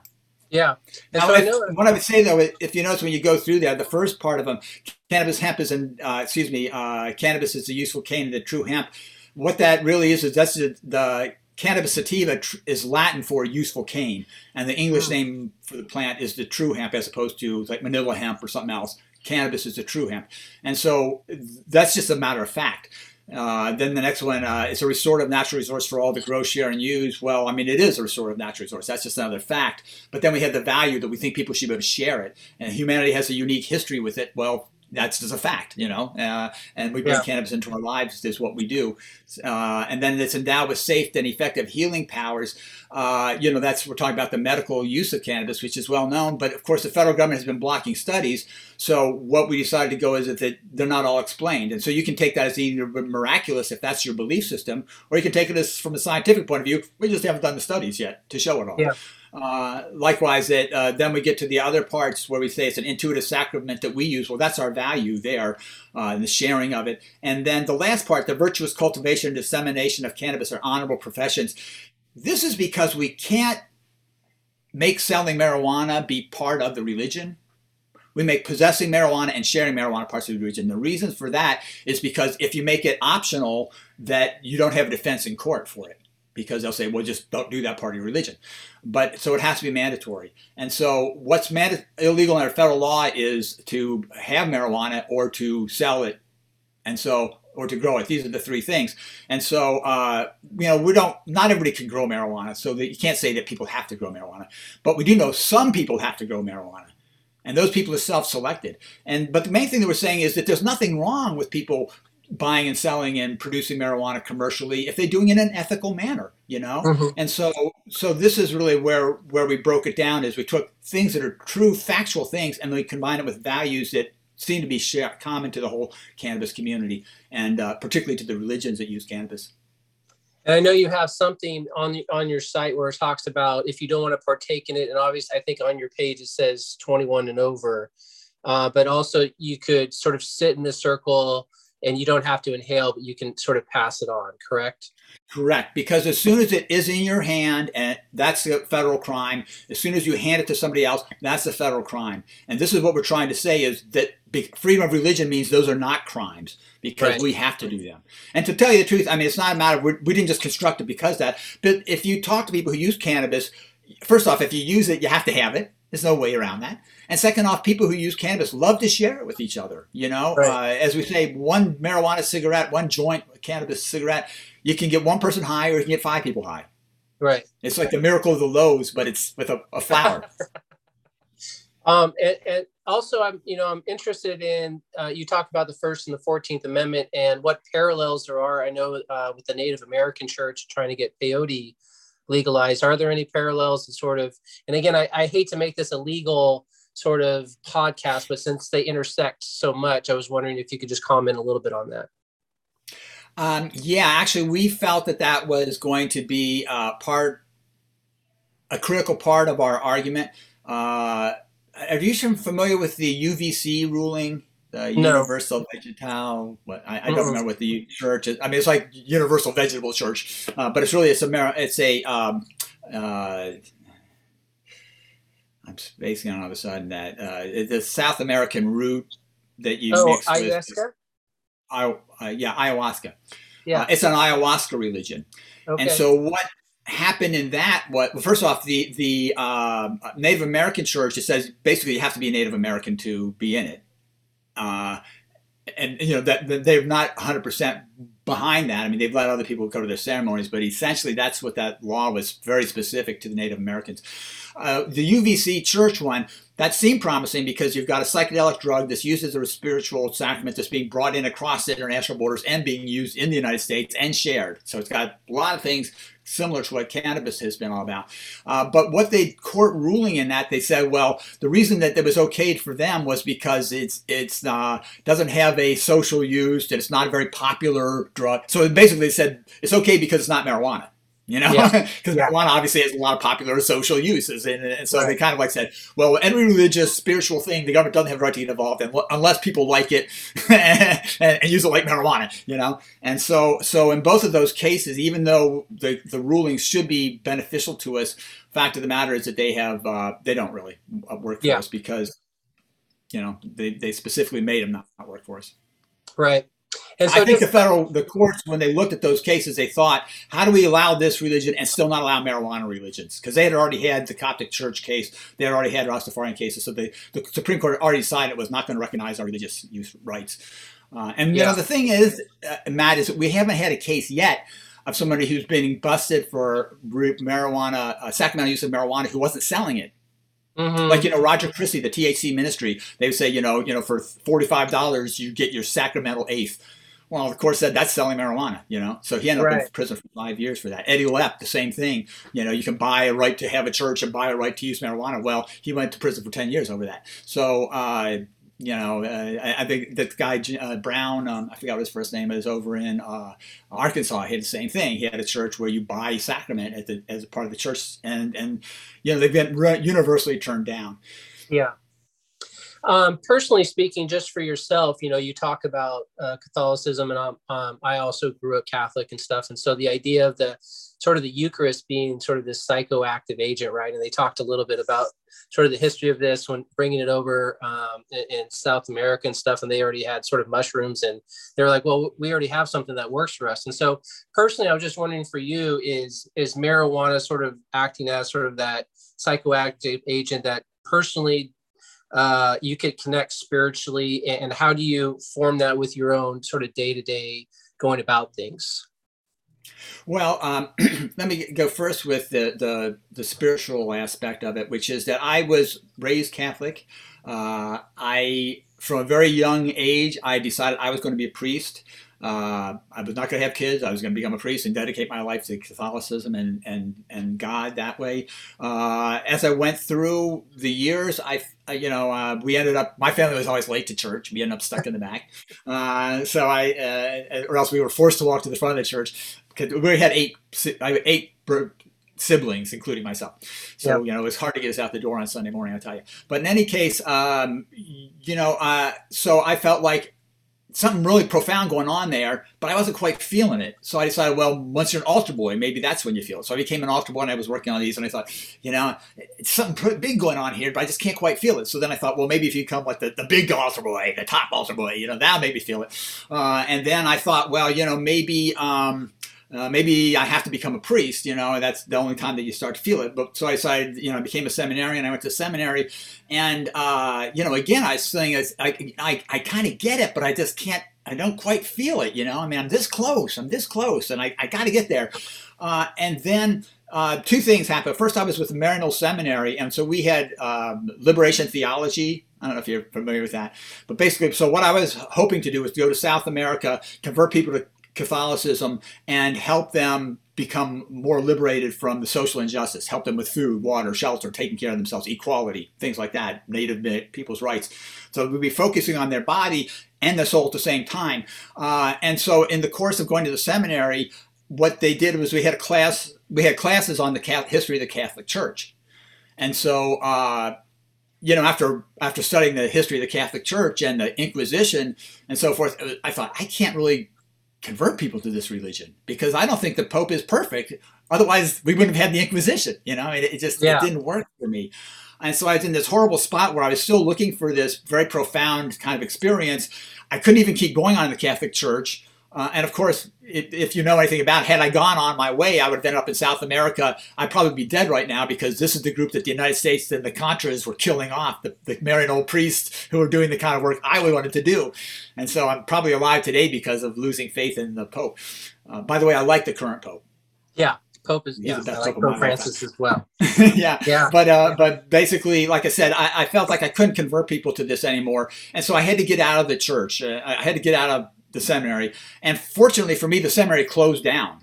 Yeah. now, so if, I what I would say though, if you notice when you go through that, the first part of them, cannabis hemp is, and uh, excuse me, uh, cannabis is a useful cane, the true hemp. What that really is is that's the, the cannabis sativa tr- is Latin for useful cane, and the English mm. name for the plant is the true hemp, as opposed to like Manila hemp or something else. Cannabis is the true hemp, and so that's just a matter of fact. Uh, then the next one uh, is a restorative natural resource for all to grow, share, and use. Well, I mean, it is a restorative natural resource. That's just another fact. But then we have the value that we think people should be able to share it. And humanity has a unique history with it. Well, that's just a fact, you know. Uh, and we bring yeah. cannabis into our lives is what we do. Uh, and then it's endowed with safe and effective healing powers. Uh, you know, that's we're talking about the medical use of cannabis, which is well known. But of course, the federal government has been blocking studies. So what we decided to go is that they're not all explained. And so you can take that as either miraculous if that's your belief system, or you can take it as from a scientific point of view. We just haven't done the studies yet to show it all. Yeah. Uh, likewise, that uh, then we get to the other parts where we say it's an intuitive sacrament that we use. Well, that's our value there, uh, the sharing of it. And then the last part, the virtuous cultivation and dissemination of cannabis are honorable professions. This is because we can't make selling marijuana be part of the religion. We make possessing marijuana and sharing marijuana parts of the religion. The reason for that is because if you make it optional, that you don't have a defense in court for it because they'll say, well, just don't do that part of your religion. But so it has to be mandatory. And so what's manda- illegal under federal law is to have marijuana or to sell it. And so, or to grow it. These are the three things. And so, uh, you know, we don't, not everybody can grow marijuana. So that you can't say that people have to grow marijuana. But we do know some people have to grow marijuana. And those people are self-selected. And but the main thing that we're saying is that there's nothing wrong with people buying and selling and producing marijuana commercially if they're doing it in an ethical manner you know mm-hmm. and so so this is really where where we broke it down is we took things that are true factual things and we combine it with values that seem to be share, common to the whole cannabis community and uh, particularly to the religions that use cannabis and I know you have something on the, on your site where it talks about if you don't want to partake in it, and obviously I think on your page it says 21 and over, uh, but also you could sort of sit in a circle and you don't have to inhale, but you can sort of pass it on, correct? Correct. Because as soon as it is in your hand, and that's a federal crime, as soon as you hand it to somebody else, that's a federal crime. And this is what we're trying to say is that freedom of religion means those are not crimes because right. we have to do them. And to tell you the truth, I mean, it's not a matter, of, we didn't just construct it because that, but if you talk to people who use cannabis, first off, if you use it, you have to have it. There's no way around that. And second off, people who use cannabis love to share it with each other. You know, right. uh, as we say, one marijuana cigarette, one joint cannabis cigarette, you can get one person high or you can get five people high. Right. It's like the miracle of the lows, but it's with a, a flower. Um, and, and, also, I'm you know I'm interested in uh, you talk about the First and the Fourteenth Amendment and what parallels there are. I know uh, with the Native American Church trying to get peyote legalized. Are there any parallels and sort of? And again, I, I hate to make this a legal sort of podcast, but since they intersect so much, I was wondering if you could just comment a little bit on that. Um, yeah, actually, we felt that that was going to be uh, part, a critical part of our argument. Uh, are you familiar with the UVC ruling? The no. Universal Vegetal, what I, I don't remember what the church is. I mean, it's like Universal Vegetable Church, uh, but it's really it's a it's a um, uh, I'm spacing on the other side of that. Uh, the South American root that you oh, mix ayahuasca? with. I, uh, yeah, ayahuasca. Yeah, uh, it's an ayahuasca religion, okay. and so what happened in that? What well, first off, the the uh, Native American church it says basically you have to be a Native American to be in it, uh, and you know that, that they're not 100 percent behind that. I mean, they've let other people go to their ceremonies, but essentially that's what that law was very specific to the Native Americans. Uh, the UVC church one, that seemed promising because you've got a psychedelic drug that's used as a spiritual sacrament that's being brought in across international borders and being used in the United States and shared. So it's got a lot of things similar to what cannabis has been all about. Uh, but what they court ruling in that they said, well, the reason that it was okay for them was because it's it's uh, doesn't have a social use and it's not a very popular drug. So basically, they said it's okay because it's not marijuana you know, because yeah. marijuana obviously has a lot of popular social uses, and, and so right. they kind of like said, well, any religious, spiritual thing, the government doesn't have a right to get involved in unless people like it and, and, use it like marijuana, you know. And so, so in both of those cases, even though the the rulings should be beneficial to us, fact of the matter is that they have uh, they don't really work for yeah. us because you know they they specifically made them not, not work for us. Right. And so I think the federal, the courts, when they looked at those cases, they thought, how do we allow this religion and still not allow marijuana religions? Because they had already had the Coptic Church case, they had already had Rastafarian cases, so the Supreme Court already decided it was not going to recognize our religious use rights. Uh, and you know, the thing is, uh, Matt, is we haven't had a case yet of somebody who's been busted for marijuana, uh, sacramental use of marijuana, who wasn't selling it. Mm-hmm. Like you know Roger Christie, the THC ministry, they would say you know you know for forty five dollars you get your sacramental eighth. Well, of course, that that's selling marijuana, you know. So he ended right. up in prison for five years for that. Eddie Lepp, the same thing. You know, you can buy a right to have a church and buy a right to use marijuana. Well, he went to prison for ten years over that. So, uh, you know, uh, I, think that guy uh, Brown, um, I forgot what his first name is, over in uh, Arkansas, he had the same thing. He had a church where you buy sacrament the, as a part of the church, and and you know they've been universally turned down. Yeah. Um, personally speaking, just for yourself, you know, you talk about uh, Catholicism, and um, um, I also grew up Catholic and stuff, and so the idea of the sort of the Eucharist being sort of this psychoactive agent, right? And they talked a little bit about sort of the history of this when bringing it over um, in, in, South America and stuff, and they already had sort of mushrooms, and they were like, "Well, we already have something that works for us." And so, personally, I was just wondering for you, is is marijuana sort of acting as sort of that psychoactive agent that personally uh, you could connect spiritually and how do you form that with your own sort of day-to-day going about things? Well um, let me go first with the, the, the spiritual aspect of it which is that i was raised catholic. Uh, i from a very young age i decided i was going to be a priest uh, I was not going to have kids. I was going to become a priest and dedicate my life to Catholicism and and and God that way. Uh, as I went through the years, I you know uh, we ended up. My family was always late to church. We ended up stuck in the back. Uh, so I uh, or else we were forced to walk to the front of the church. We had eight I eight siblings, including myself. So, yep. you know, it was hard to get us out the door on Sunday morning, I'll tell you. But in any case, um, you know, uh, so I felt like something really profound going on there, but I wasn't quite feeling it. So I decided, well, once you're an altar boy, maybe that's when you feel it. So I became an altar boy and I was working on these and I thought, you know, it's something big going on here, but I just can't quite feel it. So then I thought, well, maybe if you come like the, the big altar boy, the top altar boy, you know, that'll maybe feel it. Uh, and then I thought, well, you know, maybe, um, uh, maybe I have to become a priest, you know, that's the only time that you start to feel it. But so I decided, you know, I became a seminarian. I went to seminary, and uh, you know, again, I was saying, I, I, I kind of get it, but I just can't, I don't quite feel it, you know. I mean, I'm this close, I'm this close, and I, I got to get there. Uh, and then uh, two things happened. First, I was with Maryknoll Seminary, and so we had um, liberation theology. I don't know if you're familiar with that, but basically, so what I was hoping to do was to go to South America, convert people to Catholicism, and help them become more liberated from the social injustice, help them with food, water, shelter, taking care of themselves, equality, things like that, native people's rights. So we'd be focusing on their body and the soul at the same time. Uh, and so in the course of going to the seminary, what they did was we had a class, we had classes on the Catholic, history of the Catholic Church. And so, uh, you know, after after studying the history of the Catholic Church and the Inquisition and so forth, I thought I can't really convert people to this religion because I don't think the Pope is perfect. Otherwise, we wouldn't have had the Inquisition. You know, it, it just yeah. it didn't work for me. And so I was in this horrible spot where I was still looking for this very profound kind of experience. I couldn't even keep going on in the Catholic Church. Uh, and of course, if, if, you know anything about, it, had I gone on my way, I would have ended up in South America. I'd probably be dead right now because this is the group that the United States and the Contras were killing off, the, the Maryknoll priests who were doing the kind of work I wanted to do. And so I'm probably alive today because of losing faith in the Pope. Uh, by the way, I like the current Pope. Yeah, Pope is yeah, I like Pope Francis as well. yeah, yeah. But uh, but basically, like I said, I, I, felt like I couldn't convert people to this anymore, and so I had to get out of the church. Uh, I had to get out of the seminary. And fortunately for me, the seminary closed down.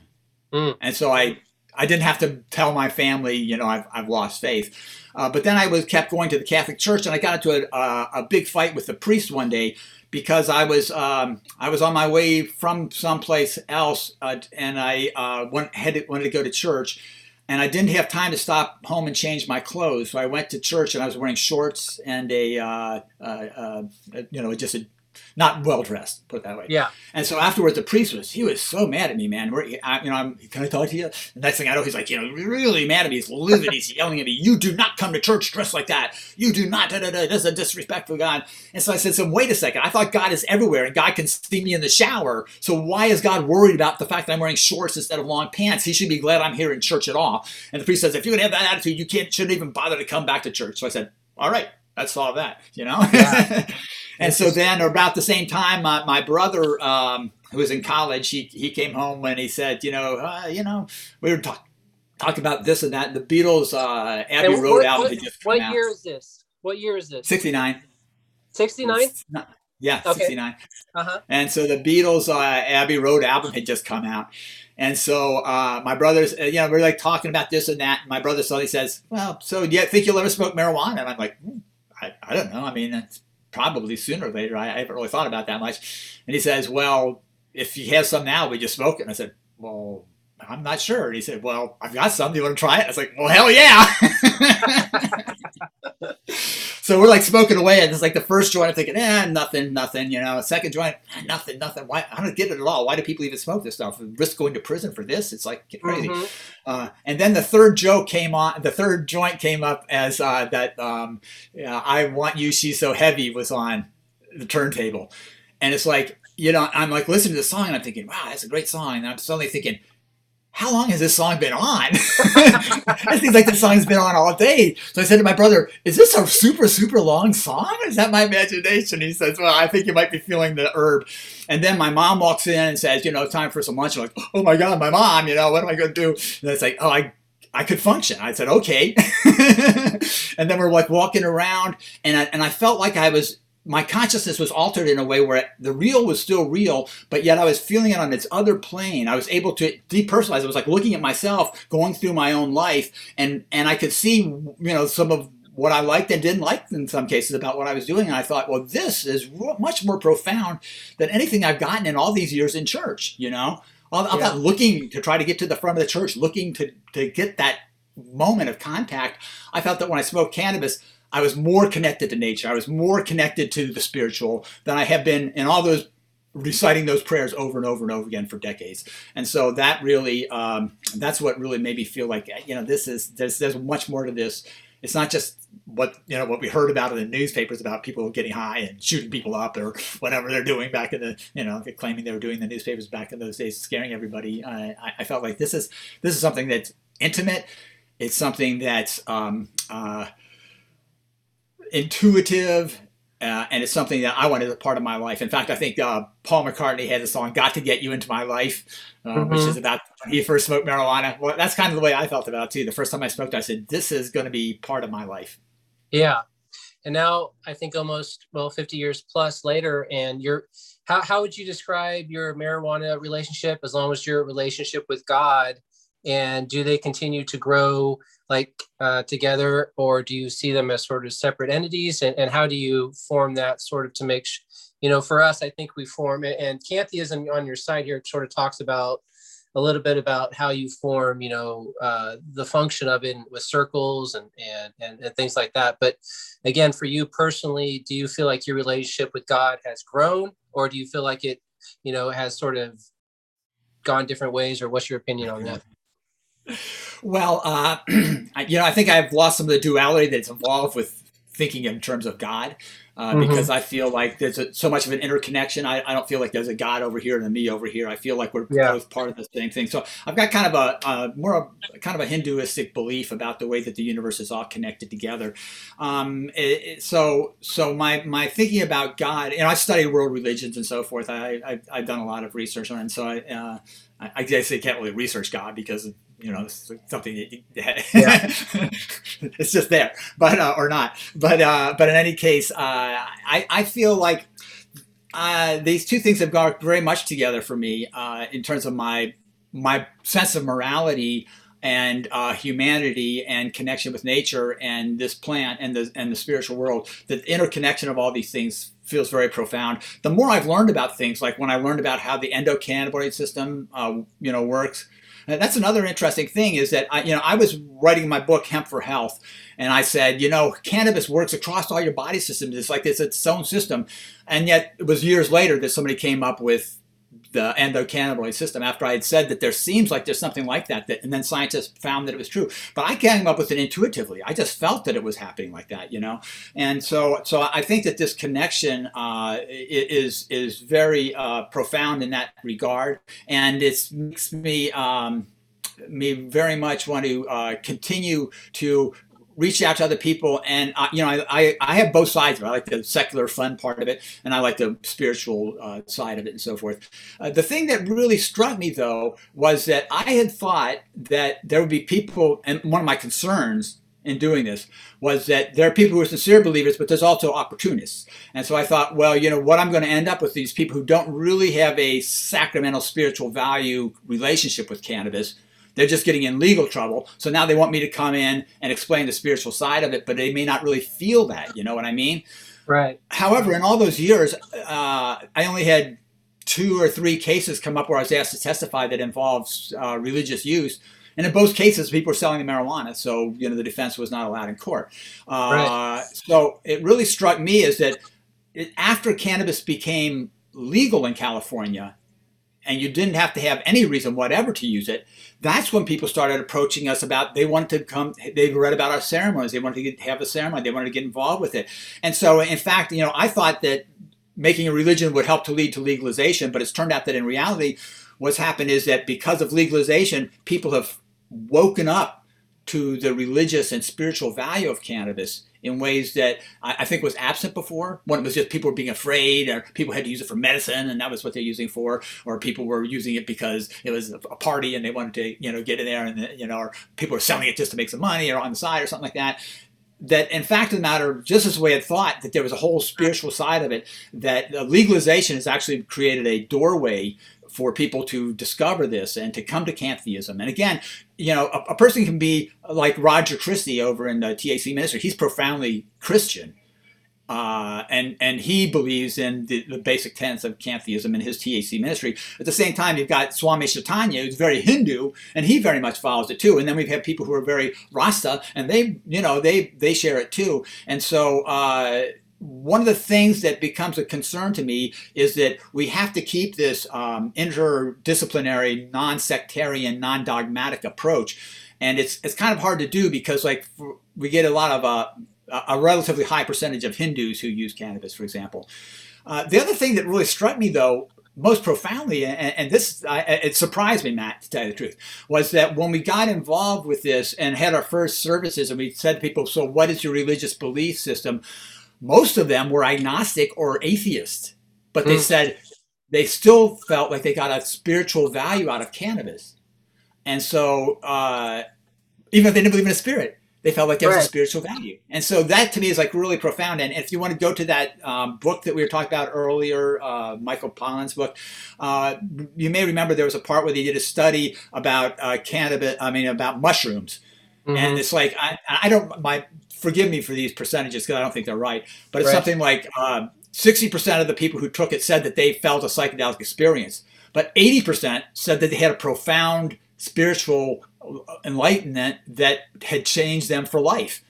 Mm. And so I, I didn't have to tell my family, you know, I've, I've lost faith. Uh, but then I was kept going to the Catholic Church, and I got into a, a, a big fight with the priest one day because I was um, I was on my way from someplace else, uh, and I uh, went had to, wanted to go to church, and I didn't have time to stop home and change my clothes. So I went to church, and I was wearing shorts and a uh, uh, uh, you know just a not well dressed, put it that way. Yeah. And so afterwards, the priest was he was so mad at me, man. Where I, you know, I'm can I talk to you? The next thing I know, he's like, you know, really mad at me. He's livid. he's yelling at me. You do not come to church dressed like that. You do not. Da, da, da. This is a disrespectful God. And so I said, so wait a second. I thought God is everywhere and God can see me in the shower. So why is God worried about the fact that I'm wearing shorts instead of long pants? He should be glad I'm here in church at all. And the priest says, if you're gonna have that attitude, you can't shouldn't even bother to come back to church. So I said, all right, that's all that. You know. Yeah. And so then, about the same time, my, my brother, um, who was in college, he, he came home and he said, you know, uh, you know, we were talking talk about this and that. The Beatles uh, Abbey Road what, album. What, what year out. is this? What year is this? Sixty nine. Sixty nine. Yeah, okay. sixty nine. Uh-huh. And so the Beatles uh, Abbey Road album had just come out. And so uh, my brothers, uh, you know, we're like talking about this and that. And my brother suddenly says, "Well, so do you think you'll ever smoke marijuana?" And I'm like, hmm, I, I don't know. I mean, it's probably sooner or later. I, I haven't really thought about that much. And he says, Well, if he has some now, we just smoke it. And I said, Well, I'm not sure. And he said, Well, I've got some. Do you want to try it? I was like, Well, hell yeah. so we're like smoking away, and it's like the first joint, I'm thinking, eh, nothing, nothing, you know. Second joint, eh, nothing, nothing. Why? I don't get it at all. Why do people even smoke this stuff? Risk going to prison for this? It's like crazy. Mm-hmm. Uh, and then the third joke came on. The third joint came up as uh, that um, "I Want You, She's So Heavy" was on the turntable, and it's like you know, I'm like listening to the song, and I'm thinking, wow, that's a great song. And I'm suddenly thinking how long has this song been on? it seems like this song's been on all day. So I said to my brother, is this a super, super long song? Is that my imagination? He says, well, I think you might be feeling the herb. And then my mom walks in and says, you know, time for some lunch. I'm like, oh my God, my mom, you know, what am I going to do? And it's like, oh, I I could function. I said, okay. and then we're like walking around, and I, and I felt like I was my consciousness was altered in a way where the real was still real, but yet I was feeling it on its other plane. I was able to depersonalize. I was like looking at myself, going through my own life, and and I could see, you know, some of what I liked and didn't like in some cases about what I was doing. And I thought, well, this is much more profound than anything I've gotten in all these years in church. You know, I'm yeah. not looking to try to get to the front of the church, looking to to get that moment of contact. I felt that when I smoked cannabis. I was more connected to nature. I was more connected to the spiritual than I have been in all those reciting those prayers over and over and over again for decades. And so that really, um, that's what really made me feel like, you know, this is, there's, there's much more to this. It's not just what, you know, what we heard about in the newspapers about people getting high and shooting people up or whatever they're doing back in the, you know, claiming they were doing the newspapers back in those days, scaring everybody. I, I felt like this is, this is something that's intimate. It's something that's, um, uh, intuitive uh, and it's something that I wanted as a part of my life. In fact, I think uh, Paul McCartney had a song "Got to Get You Into My Life," uh, mm-hmm. which is about when he first smoked marijuana. Well, that's kind of the way I felt about it too. The first time I smoked, I said, "This is going to be part of my life." Yeah, and now I think almost well 50 years plus later, and you're how how would you describe your marijuana relationship as long as your relationship with God? And do they continue to grow? Like uh, together, or do you see them as sort of separate entities? And, and how do you form that sort of to make, sh- you know, for us, I think we form it. And Cantheism on your side here sort of talks about a little bit about how you form, you know, uh, the function of it with circles and, and, and, and things like that. But again, for you personally, do you feel like your relationship with God has grown, or do you feel like it, you know, has sort of gone different ways, or what's your opinion on that? Well, uh, you know, I think I've lost some of the duality that's involved with thinking in terms of God. Uh, mm-hmm. because I feel like there's a, so much of an interconnection. I, I, don't feel like there's a God over here and a me over here. I feel like we're yeah. both part of the same thing. So I've got kind of a, a more of, kind of a Hinduistic belief about the way that the universe is all connected together. Um, it, it, so so my my thinking about God, and I studied world religions and so forth. I, I have done a lot of research on, it, and so I. Uh, I guess they can't really research God because you know something that yeah. it's just there but uh, or not. But uh, but in any case uh, I, I feel like uh, these two things have gone very much together for me uh, in terms of my my sense of morality and uh, humanity and connection with nature and this plant and the and the spiritual world. The interconnection of all these things feels very profound. The more i've learned about things like when i learned about how the endocannabinoid system you know works and that's another interesting thing is that I, you know I was writing my book Hemp for Health, and I said you know cannabis works across all your body systems. It's like it's its own system, and yet it was years later that somebody came up with the endocannabinoid system after I had said that there seems like there's something like that, that and then scientists found that it was true. But I came up with it intuitively. I just felt that it was happening like that, you know. And so, so I think that this connection uh, is is very uh, profound in that regard, and it makes me. Um, me very much want to uh, continue to reach out to other people and uh, you know I, I, I, have both sides of it. I like the secular fun part of it and i like the spiritual uh, side of it and so forth. Uh, the thing that really struck me though was that i had thought that there would be people and one of my concerns in doing this was that there are people who are sincere believers but there's also opportunists. And so i thought well you know what i'm going to end up with these people who don't really have a sacramental spiritual value relationship with cannabis they're just getting in legal trouble. So now they want me to come in and explain the spiritual side of it, but they may not really feel that. You know what I mean? Right. However, in all those years, uh, I only had two or three cases come up where I was asked to testify that involves uh, religious use. And in both cases, people were selling the marijuana, so you know the defense was not allowed in court. Uh, right. So it really struck me is that it, after cannabis became legal in California, and you didn't have to have any reason whatever to use it, that's when people started approaching us about they wanted to come they read about our ceremonies. They wanted to get, have a ceremony. They wanted to get involved with it. And so in fact you know i thought that making a religion would help to lead to legalization but it's turned out that in reality what's happened is that because of legalization people have woken up to the religious and spiritual value of cannabis in ways that I, think was absent before. One was just people were being afraid, or people had to use it for medicine, and that was what they're using for, or people were using it because it was a party and they wanted to, you know, get in there, and you know, or people were selling it just to make some money or on the side or something like that. That in fact of the matter, just as we had thought that there was a whole spiritual side of it, that legalization has actually created a doorway for people to discover this and to come to Cantheism. And again, you know, a, a person can be like Roger Christie over in the THC ministry. He's profoundly Christian. Uh, and and he believes in the, the, basic tenets of Cantheism in his THC ministry. At the same time, you've got Swami Chaitanya, who's very Hindu, and he very much follows it too. And then we've had people who are very Rasta, and they, you know, they they share it too. And so uh, one of the things that becomes a concern to me is that we have to keep this um, interdisciplinary, non-sectarian, non-dogmatic approach, and it's it's kind of hard to do because like we get a lot of uh, a relatively high percentage of Hindus who use cannabis, for example. Uh, the other thing that really struck me though most profoundly, and, and this it surprised me, Matt, to tell you the truth, was that when we got involved with this and had our first services, and we said to people, "So, what is your religious belief system?" Most of them were agnostic or atheist, but they mm. said they still felt like they got a spiritual value out of cannabis. And so, uh, even if they didn't believe in a spirit, they felt like there was a spiritual value. And so that to me is like really profound. And if you want to go to that um, book that we were talking about earlier, uh, Michael Pollan's book, uh, you may remember there was a part where they did a study about uh, cannabis, I mean, about mushrooms. Mm-hmm. And it's like, I, I don't, my, forgive me for these percentages because I don't think they're right, but it's right. something like 60% um, of the people who took it said that they felt a psychedelic experience. But 80% said that they had a profound spiritual enlightenment that had changed them for life.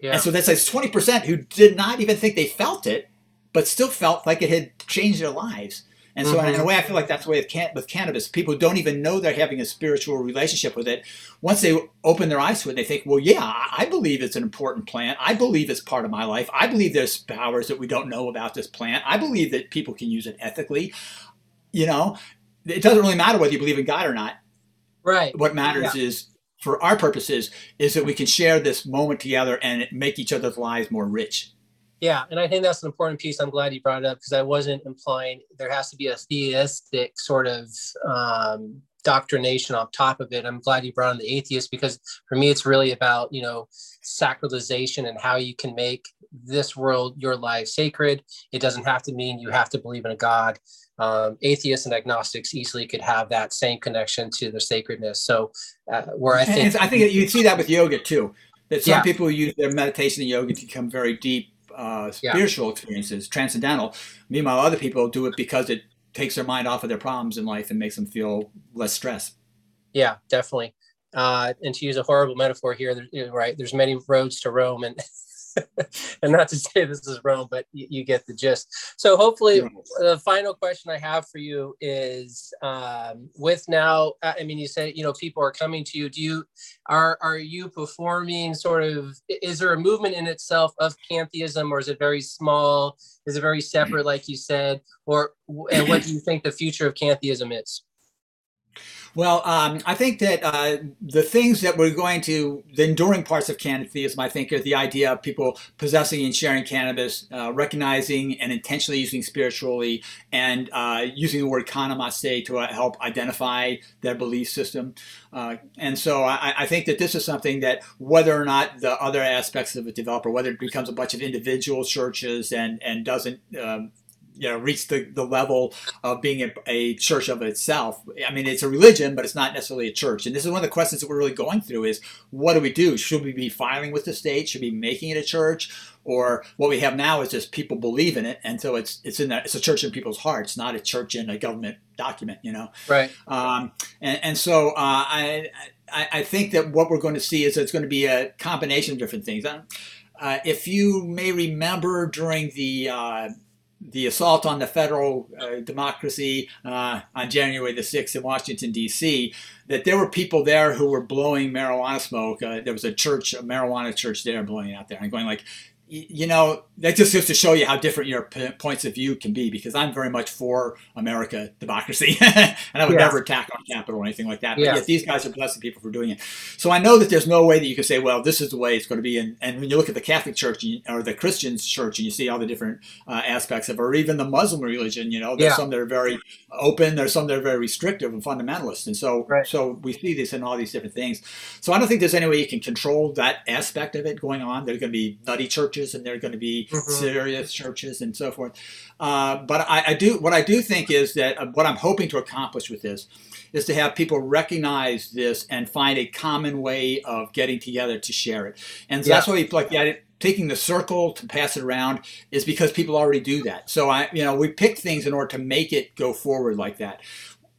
Yeah. And so that's like 20% who did not even think they felt it, but still felt like it had changed their lives. And so, mm-hmm. in a way, I feel like that's the way with, can- with cannabis. People don't even know they're having a spiritual relationship with it. Once they open their eyes to it, they think, well, yeah, I believe it's an important plant. I believe it's part of my life. I believe there's powers that we don't know about this plant. I believe that people can use it ethically. You know, it doesn't really matter whether you believe in God or not. Right. What matters yeah. is, for our purposes, is that we can share this moment together and make each other's lives more rich. Yeah, and I think that's an important piece. I'm glad you brought it up because I wasn't implying there has to be a theistic sort of um, doctrination on top of it. I'm glad you brought in the atheist because for me, it's really about you know sacralization and how you can make this world your life sacred. It doesn't have to mean you have to believe in a God um, atheists and agnostics easily could have that same connection to the sacredness. So, uh, where I think I think you see that with yoga too. That some yeah. people use their meditation and yoga to become very deep uh, spiritual yeah. experiences, transcendental. Meanwhile, other people do it because it takes their mind off of their problems in life and makes them feel less stress. Yeah, definitely. Uh, and to use a horrible metaphor here, right? There's many roads to Rome, and and not to say this is wrong, but you, you get the gist. So hopefully, the final question I have for you is: um, with now, I mean, you said you know people are coming to you. Do you are are you performing sort of? Is there a movement in itself of pantheism, or is it very small? Is it very separate, like you said, or and what do you think the future of cantheism is? Well, um, I think that uh, the things that we're going to, the enduring parts of cannabitheism, I think, are the idea of people possessing and sharing cannabis, uh, recognizing and intentionally using spiritually, and uh, using the word Cannamaste to uh, help identify their belief system. Uh, and so I, I, think that this is something that, whether or not the other aspects of it develop, or whether it becomes a bunch of individual churches and, and doesn't um, you know reach the, the level of being a, a, church of itself. I mean it's a religion but it's not necessarily a church. And this is one of the questions that we're really going through is what do we do? Should we be filing with the state? Should we be making it a church? Or what we have now is just people believe in it. And so it's it's in that it's a church in people's hearts not a church in a government document you know? Right. Um, and, and so uh, I, I, I think that what we're going to see is it's going to be a combination of different things. Uh, if you may remember during the uh, the assault on the federal uh, democracy uh, on January the 6th in Washington, D.C., that there were people there who were blowing marijuana smoke. Uh, there was a church, a marijuana church there blowing out there and going like, you know, that just goes to show you how different your p- points of view can be. Because I'm very much for America democracy, and I would yeah. never attack on capital or anything like that. But yeah. yet these guys are blessing people for doing it. So I know that there's no way that you can say, well, this is the way it's going to be. And, and when you look at the Catholic Church or the Christian Church, and you see all the different uh, aspects of, it, or even the Muslim religion, you know, there's yeah. some that are very open, there's some that are very restrictive and fundamentalist, and so right. so we see this in all these different things. So I don't think there's any way you can control that aspect of it going on. There's going to be nutty churches, and they're going to be mm-hmm. serious churches, and so forth. Uh, but I, I, do what I do think is that uh, what I'm hoping to accomplish with this is to have people recognize this and find a common way of getting together to share it. And so yeah. that's why we like yeah, taking the circle to pass it around is because people already do that. So I, you know, we pick things in order to make it go forward like that.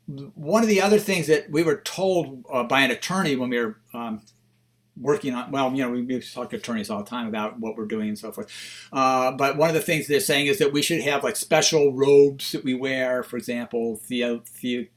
One of the other things that we were told uh, by an attorney when we were um, working on, well, you know, we, we talk to attorneys all the time about what we're doing and so forth. Uh, but one of the things they're saying is that we should have like special robes that we wear, for example, the, the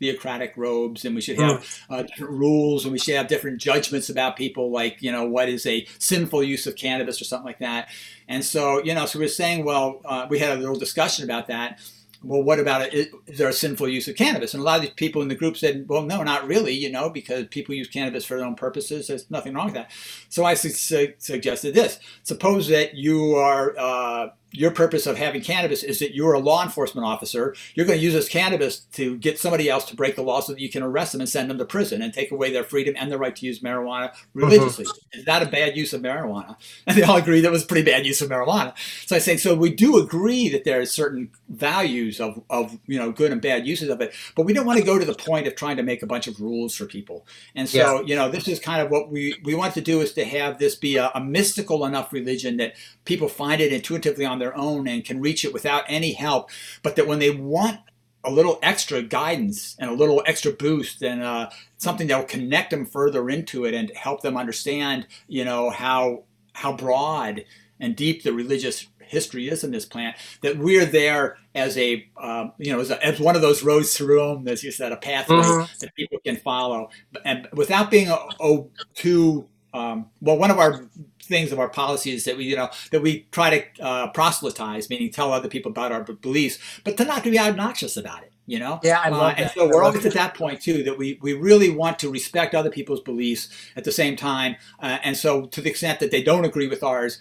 theocratic robes and we should have hmm. uh, different rules and we should have different judgments about people like you know what is a sinful use of cannabis or something like that and so you know so we're saying well uh, we had a little discussion about that well, what about it? Is, there a sinful use of cannabis? And a lot of these people in the group said, well, no, not really, you know, because people use cannabis for their own purposes. There's nothing wrong with that. So I su- su- suggested this. Suppose that you are uh, your purpose of having cannabis is that you're a law enforcement officer. You're going to use this cannabis to get somebody else to break the law so that you can arrest them and send them to prison and take away their freedom and their right to use marijuana religiously. Mm-hmm. Is that a bad use of marijuana? And they all agree that was pretty bad use of marijuana. So I say, so we do agree that there are certain values of, of you know good and bad uses of it, but we don't want to go to the point of trying to make a bunch of rules for people. And so yeah. you know, this is kind of what we we want to do is to have this be a, a mystical enough religion that people find it intuitively on their own and can reach it without any help, but that when they want a little extra guidance and a little extra boost and uh, something that will connect them further into it and help them understand, you know, how how broad and deep the religious history is in this plant. That we're there as a, um, you know, as, a, as, one of those roads to Rome, as you said, a pathway mm-hmm. that people can follow, and without being oh, too um, well. One of our things of our policy is that we, you know, that we try to uh, proselytize, meaning tell other people about our beliefs, but to not to be obnoxious about it. You know, yeah, I love uh, And so we're always at that point too that we we really want to respect other people's beliefs at the same time, uh, and so to the extent that they don't agree with ours,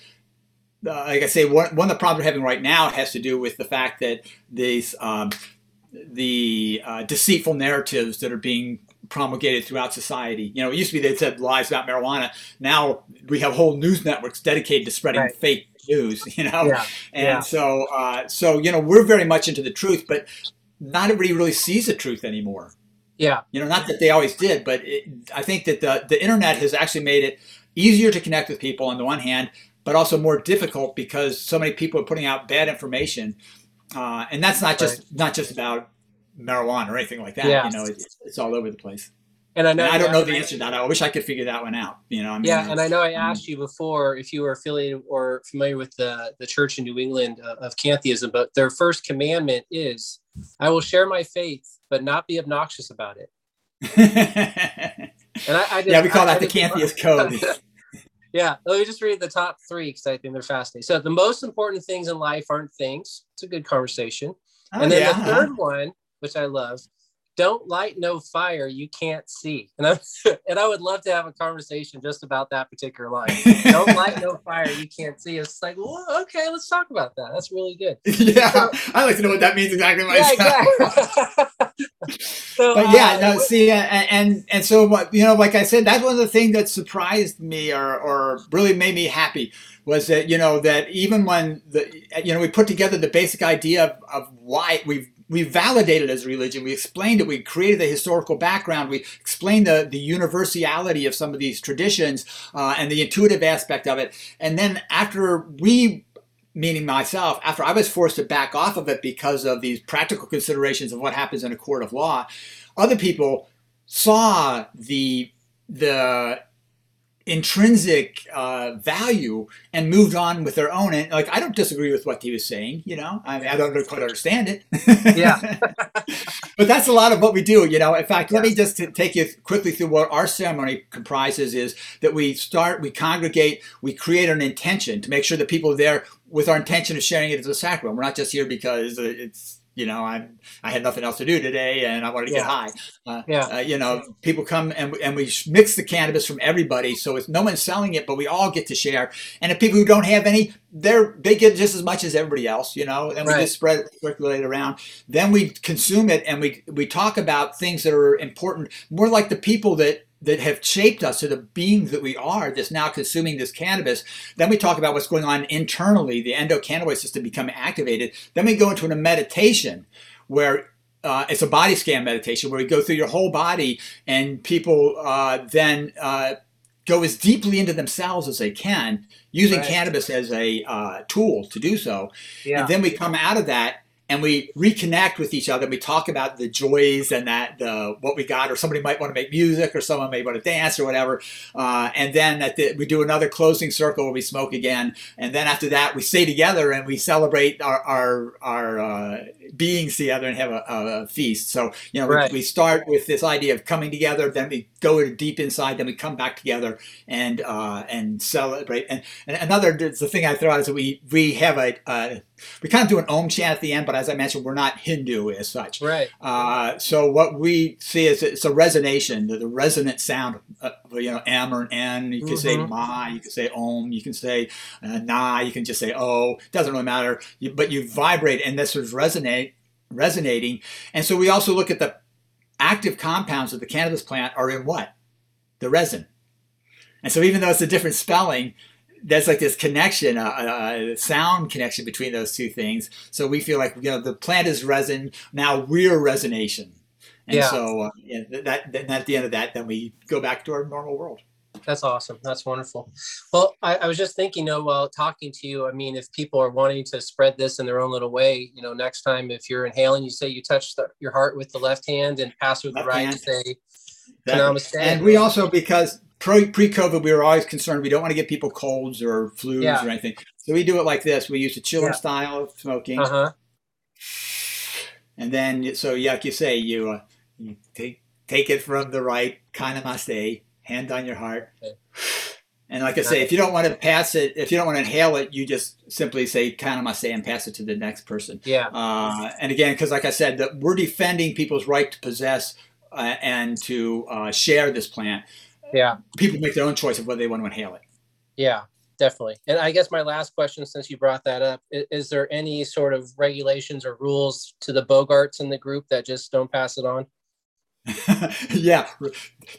uh, like I say, one, one of the problems we're having right now has to do with the fact that these um, the uh, deceitful narratives that are being promulgated throughout society. You know, it used to be they said lies about marijuana. Now we have whole news networks dedicated to spreading right. fake news. You know, yeah. and yeah. so uh, so you know we're very much into the truth, but not everybody really sees the truth anymore. Yeah, you know, not that they always did, but it, I think that the the internet has actually made it easier to connect with people on the one hand, but also more difficult because so many people are putting out bad information. Uh, and that's not just right. not just about marijuana or anything like that. Yeah. You know, it's, it's all over the place. And I know and I don't know the answer to that. I wish I could figure that one out. You know, I mean, yeah. And I know I asked you before if you were affiliated or familiar with the the church in New England uh, of Cantheism, but their first commandment is, "I will share my faith, but not be obnoxious about it." and I, I just, yeah, we call I, that I the Cantheist code. yeah, let me just read the top three because I think they're fascinating. So the most important things in life aren't things. It's a good conversation. Oh, and then yeah. the third one which I love. Don't light no fire you can't see. And I and I would love to have a conversation just about that particular line. Don't light no fire you can't see. It's like, well, okay, let's talk about that. That's really good. Yeah, so, I like to know what that means exactly myself. Yeah, exactly. so, but yeah, uh, no, see, uh, and and so what you know, like I said, that's one of the things that surprised me or or really made me happy was that you know that even when the you know we put together the basic idea of, of why we've we validated as religion. We explained it. We created the historical background. We explained the, the universality of some of these traditions uh, and the intuitive aspect of it. And then after we, meaning myself, after I was forced to back off of it because of these practical considerations of what happens in a court of law, other people saw the the intrinsic uh, value and moved on with their own. And like, I don't disagree with what he was saying, you know, I mean, I don't quite understand it. yeah. but that's a lot of what we do, you know. In fact, let me just take you quickly through what our ceremony comprises is that we start, we congregate, we create an intention to make sure that people are there with our intention of sharing it as a sacrament. We're not just here because it's you know, i'm I had nothing else to do today, and I wanted to yeah. get high. Uh, yeah. Uh, you know, people come and and we mix the cannabis from everybody, so it's no one's selling it, but we all get to share. And if people who don't have any, they're they get just as much as everybody else, you know. And we just spread it, circulate it around. Then we consume it, and we we talk about things that are important, more like the people that that have shaped us to the beings that we are that's now consuming this cannabis. Then we talk about what's going on internally, the endocannabinoid system becoming activated. Then we go into a meditation where uh, it's a body scan meditation where we go through your whole body and people uh, then uh, go as deeply into themselves as they can using right. cannabis as a uh, tool to do so. Yeah. And then we come out of that and we reconnect with each other and we talk about the joys and that the what we got or somebody might want to make music or someone may want to dance or whatever. Uh, and then at the, we do another closing circle where we smoke again. And then after that we stay together and we celebrate our our, our uh, beings together and have a, a feast. So you know right. we, we, start with this idea of coming together then we go deep inside then we come back together and uh, and celebrate. And, and another the thing I throw out is that we we have a we kind of do an om chant at the end, but as I mentioned, we're not Hindu as such. Right. Uh, so what we see is it's a resonation, the, the resonant sound. Uh, you know, M or an N. You can mm-hmm. say Ma. You can say Om. You can say uh, Na. You can just say Oh. Doesn't really matter. You, but you vibrate, and this is resonate, resonating. And so we also look at the active compounds of the cannabis plant are in what? The resin. And so even though it's a different spelling, there's like this connection, a, a, sound connection between those two things. So we feel like you know the plant is resin. Now we're resonation, and yeah. so uh, yeah, that, that at the end of that, then we go back to our normal world. That's awesome. That's wonderful. Well, I, I was just thinking, you know, while talking to you, I mean, if people are wanting to spread this in their own little way, you know, next time if you're inhaling, you say you touch the, your heart with the left hand and pass with left the right, hand. say Namaste. And we also, because pre COVID, we were always concerned we don't want to get people colds or flus yeah. or anything. So we do it like this. We use the chillum yeah. style of smoking. Uh-huh. And then, so yeah, like you say, you, uh, you take take it from the right, kind of must hand on your heart. Okay. And like I say, if you don't want to pass it, if you don't want to inhale it, you just simply say kind of must say and pass it to the next person. Yeah. Uh, and again, because like I said, the, we're defending people's right to possess uh, and to uh, share this plant yeah. People make their own choice of whether they want to inhale it. Yeah definitely. And i guess my last question since you brought that up is, is, there any sort of regulations or rules to the bogarts in the group that just don't pass it on? Yeah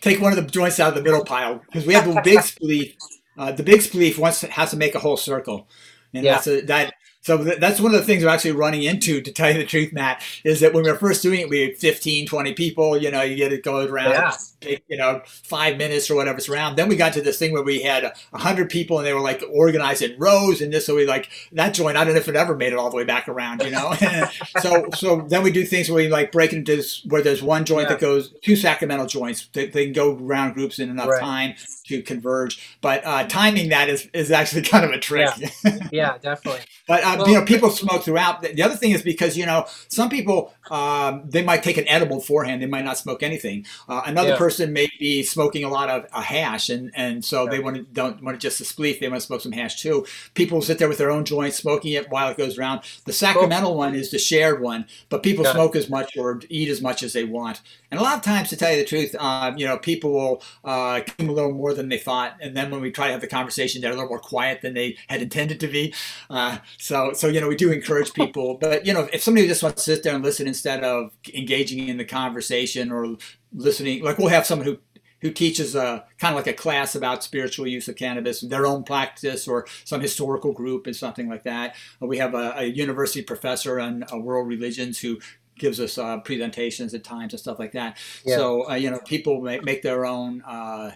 take one of the joints out of the middle pile because we have the big spliff uh, the big spliff wants to, has to make a whole circle. And yeah. that's a, that so that's one of the things we're actually running into, to tell you the truth, Matt, is that when we were first doing it, we had 15, 20 people, you know, you get it going around, yeah. You know, five minutes or whatever it's around. Then we got to this thing where we had a hundred people and they were like organized in rows and this, so we like that joint, I don't know if it ever made it all the way back around, you know? so, so then we do things where we like break into this, where there's one joint yeah. that goes, two sacramental joints, they, they, can go around groups in enough right. time to converge. But uh, timing that is, is actually kind of a trick. Yeah, yeah definitely. but uh, well, you know, people smoke throughout. The other thing is because you know some people um, they might take an edible beforehand. They might not smoke anything. Uh, another yeah. person may be smoking a lot of a hash, and and so they want to don't want to just a spliff. They want to smoke some hash too. People sit there with their own joint, smoking it while it goes around. The sacramental one is the shared one, but people smoke as much or eat as much as they want. And a lot of times, to tell you the truth, uh, you know, people will uh, a little more than they thought, and then when we try to have the conversation, they're a little more quiet than they had intended to be. Uh, so, so you know, we do encourage people, but you know, if somebody just wants to sit there and listen instead of engaging in the conversation or listening, like we'll have someone who who teaches a kind of like a class about spiritual use of cannabis, their own practice, or some historical group and something like that. We have a, a university professor on uh, world religions who gives us uh, presentations at times and stuff like that. Yeah. So uh, you know, people make, make their own uh,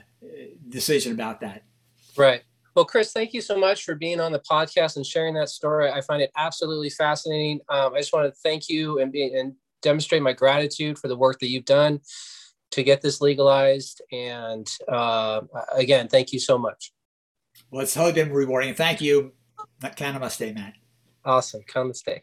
decision about that. Right. Well, Chris, thank you so much for being on the podcast and sharing that story. I find it absolutely fascinating. Um, I just want to thank you and be and demonstrate my gratitude for the work that you've done to get this legalized. And uh, again, thank you so much. Well, it's totally been rewarding. Thank you. Namaste, Matt. Awesome. Namaste.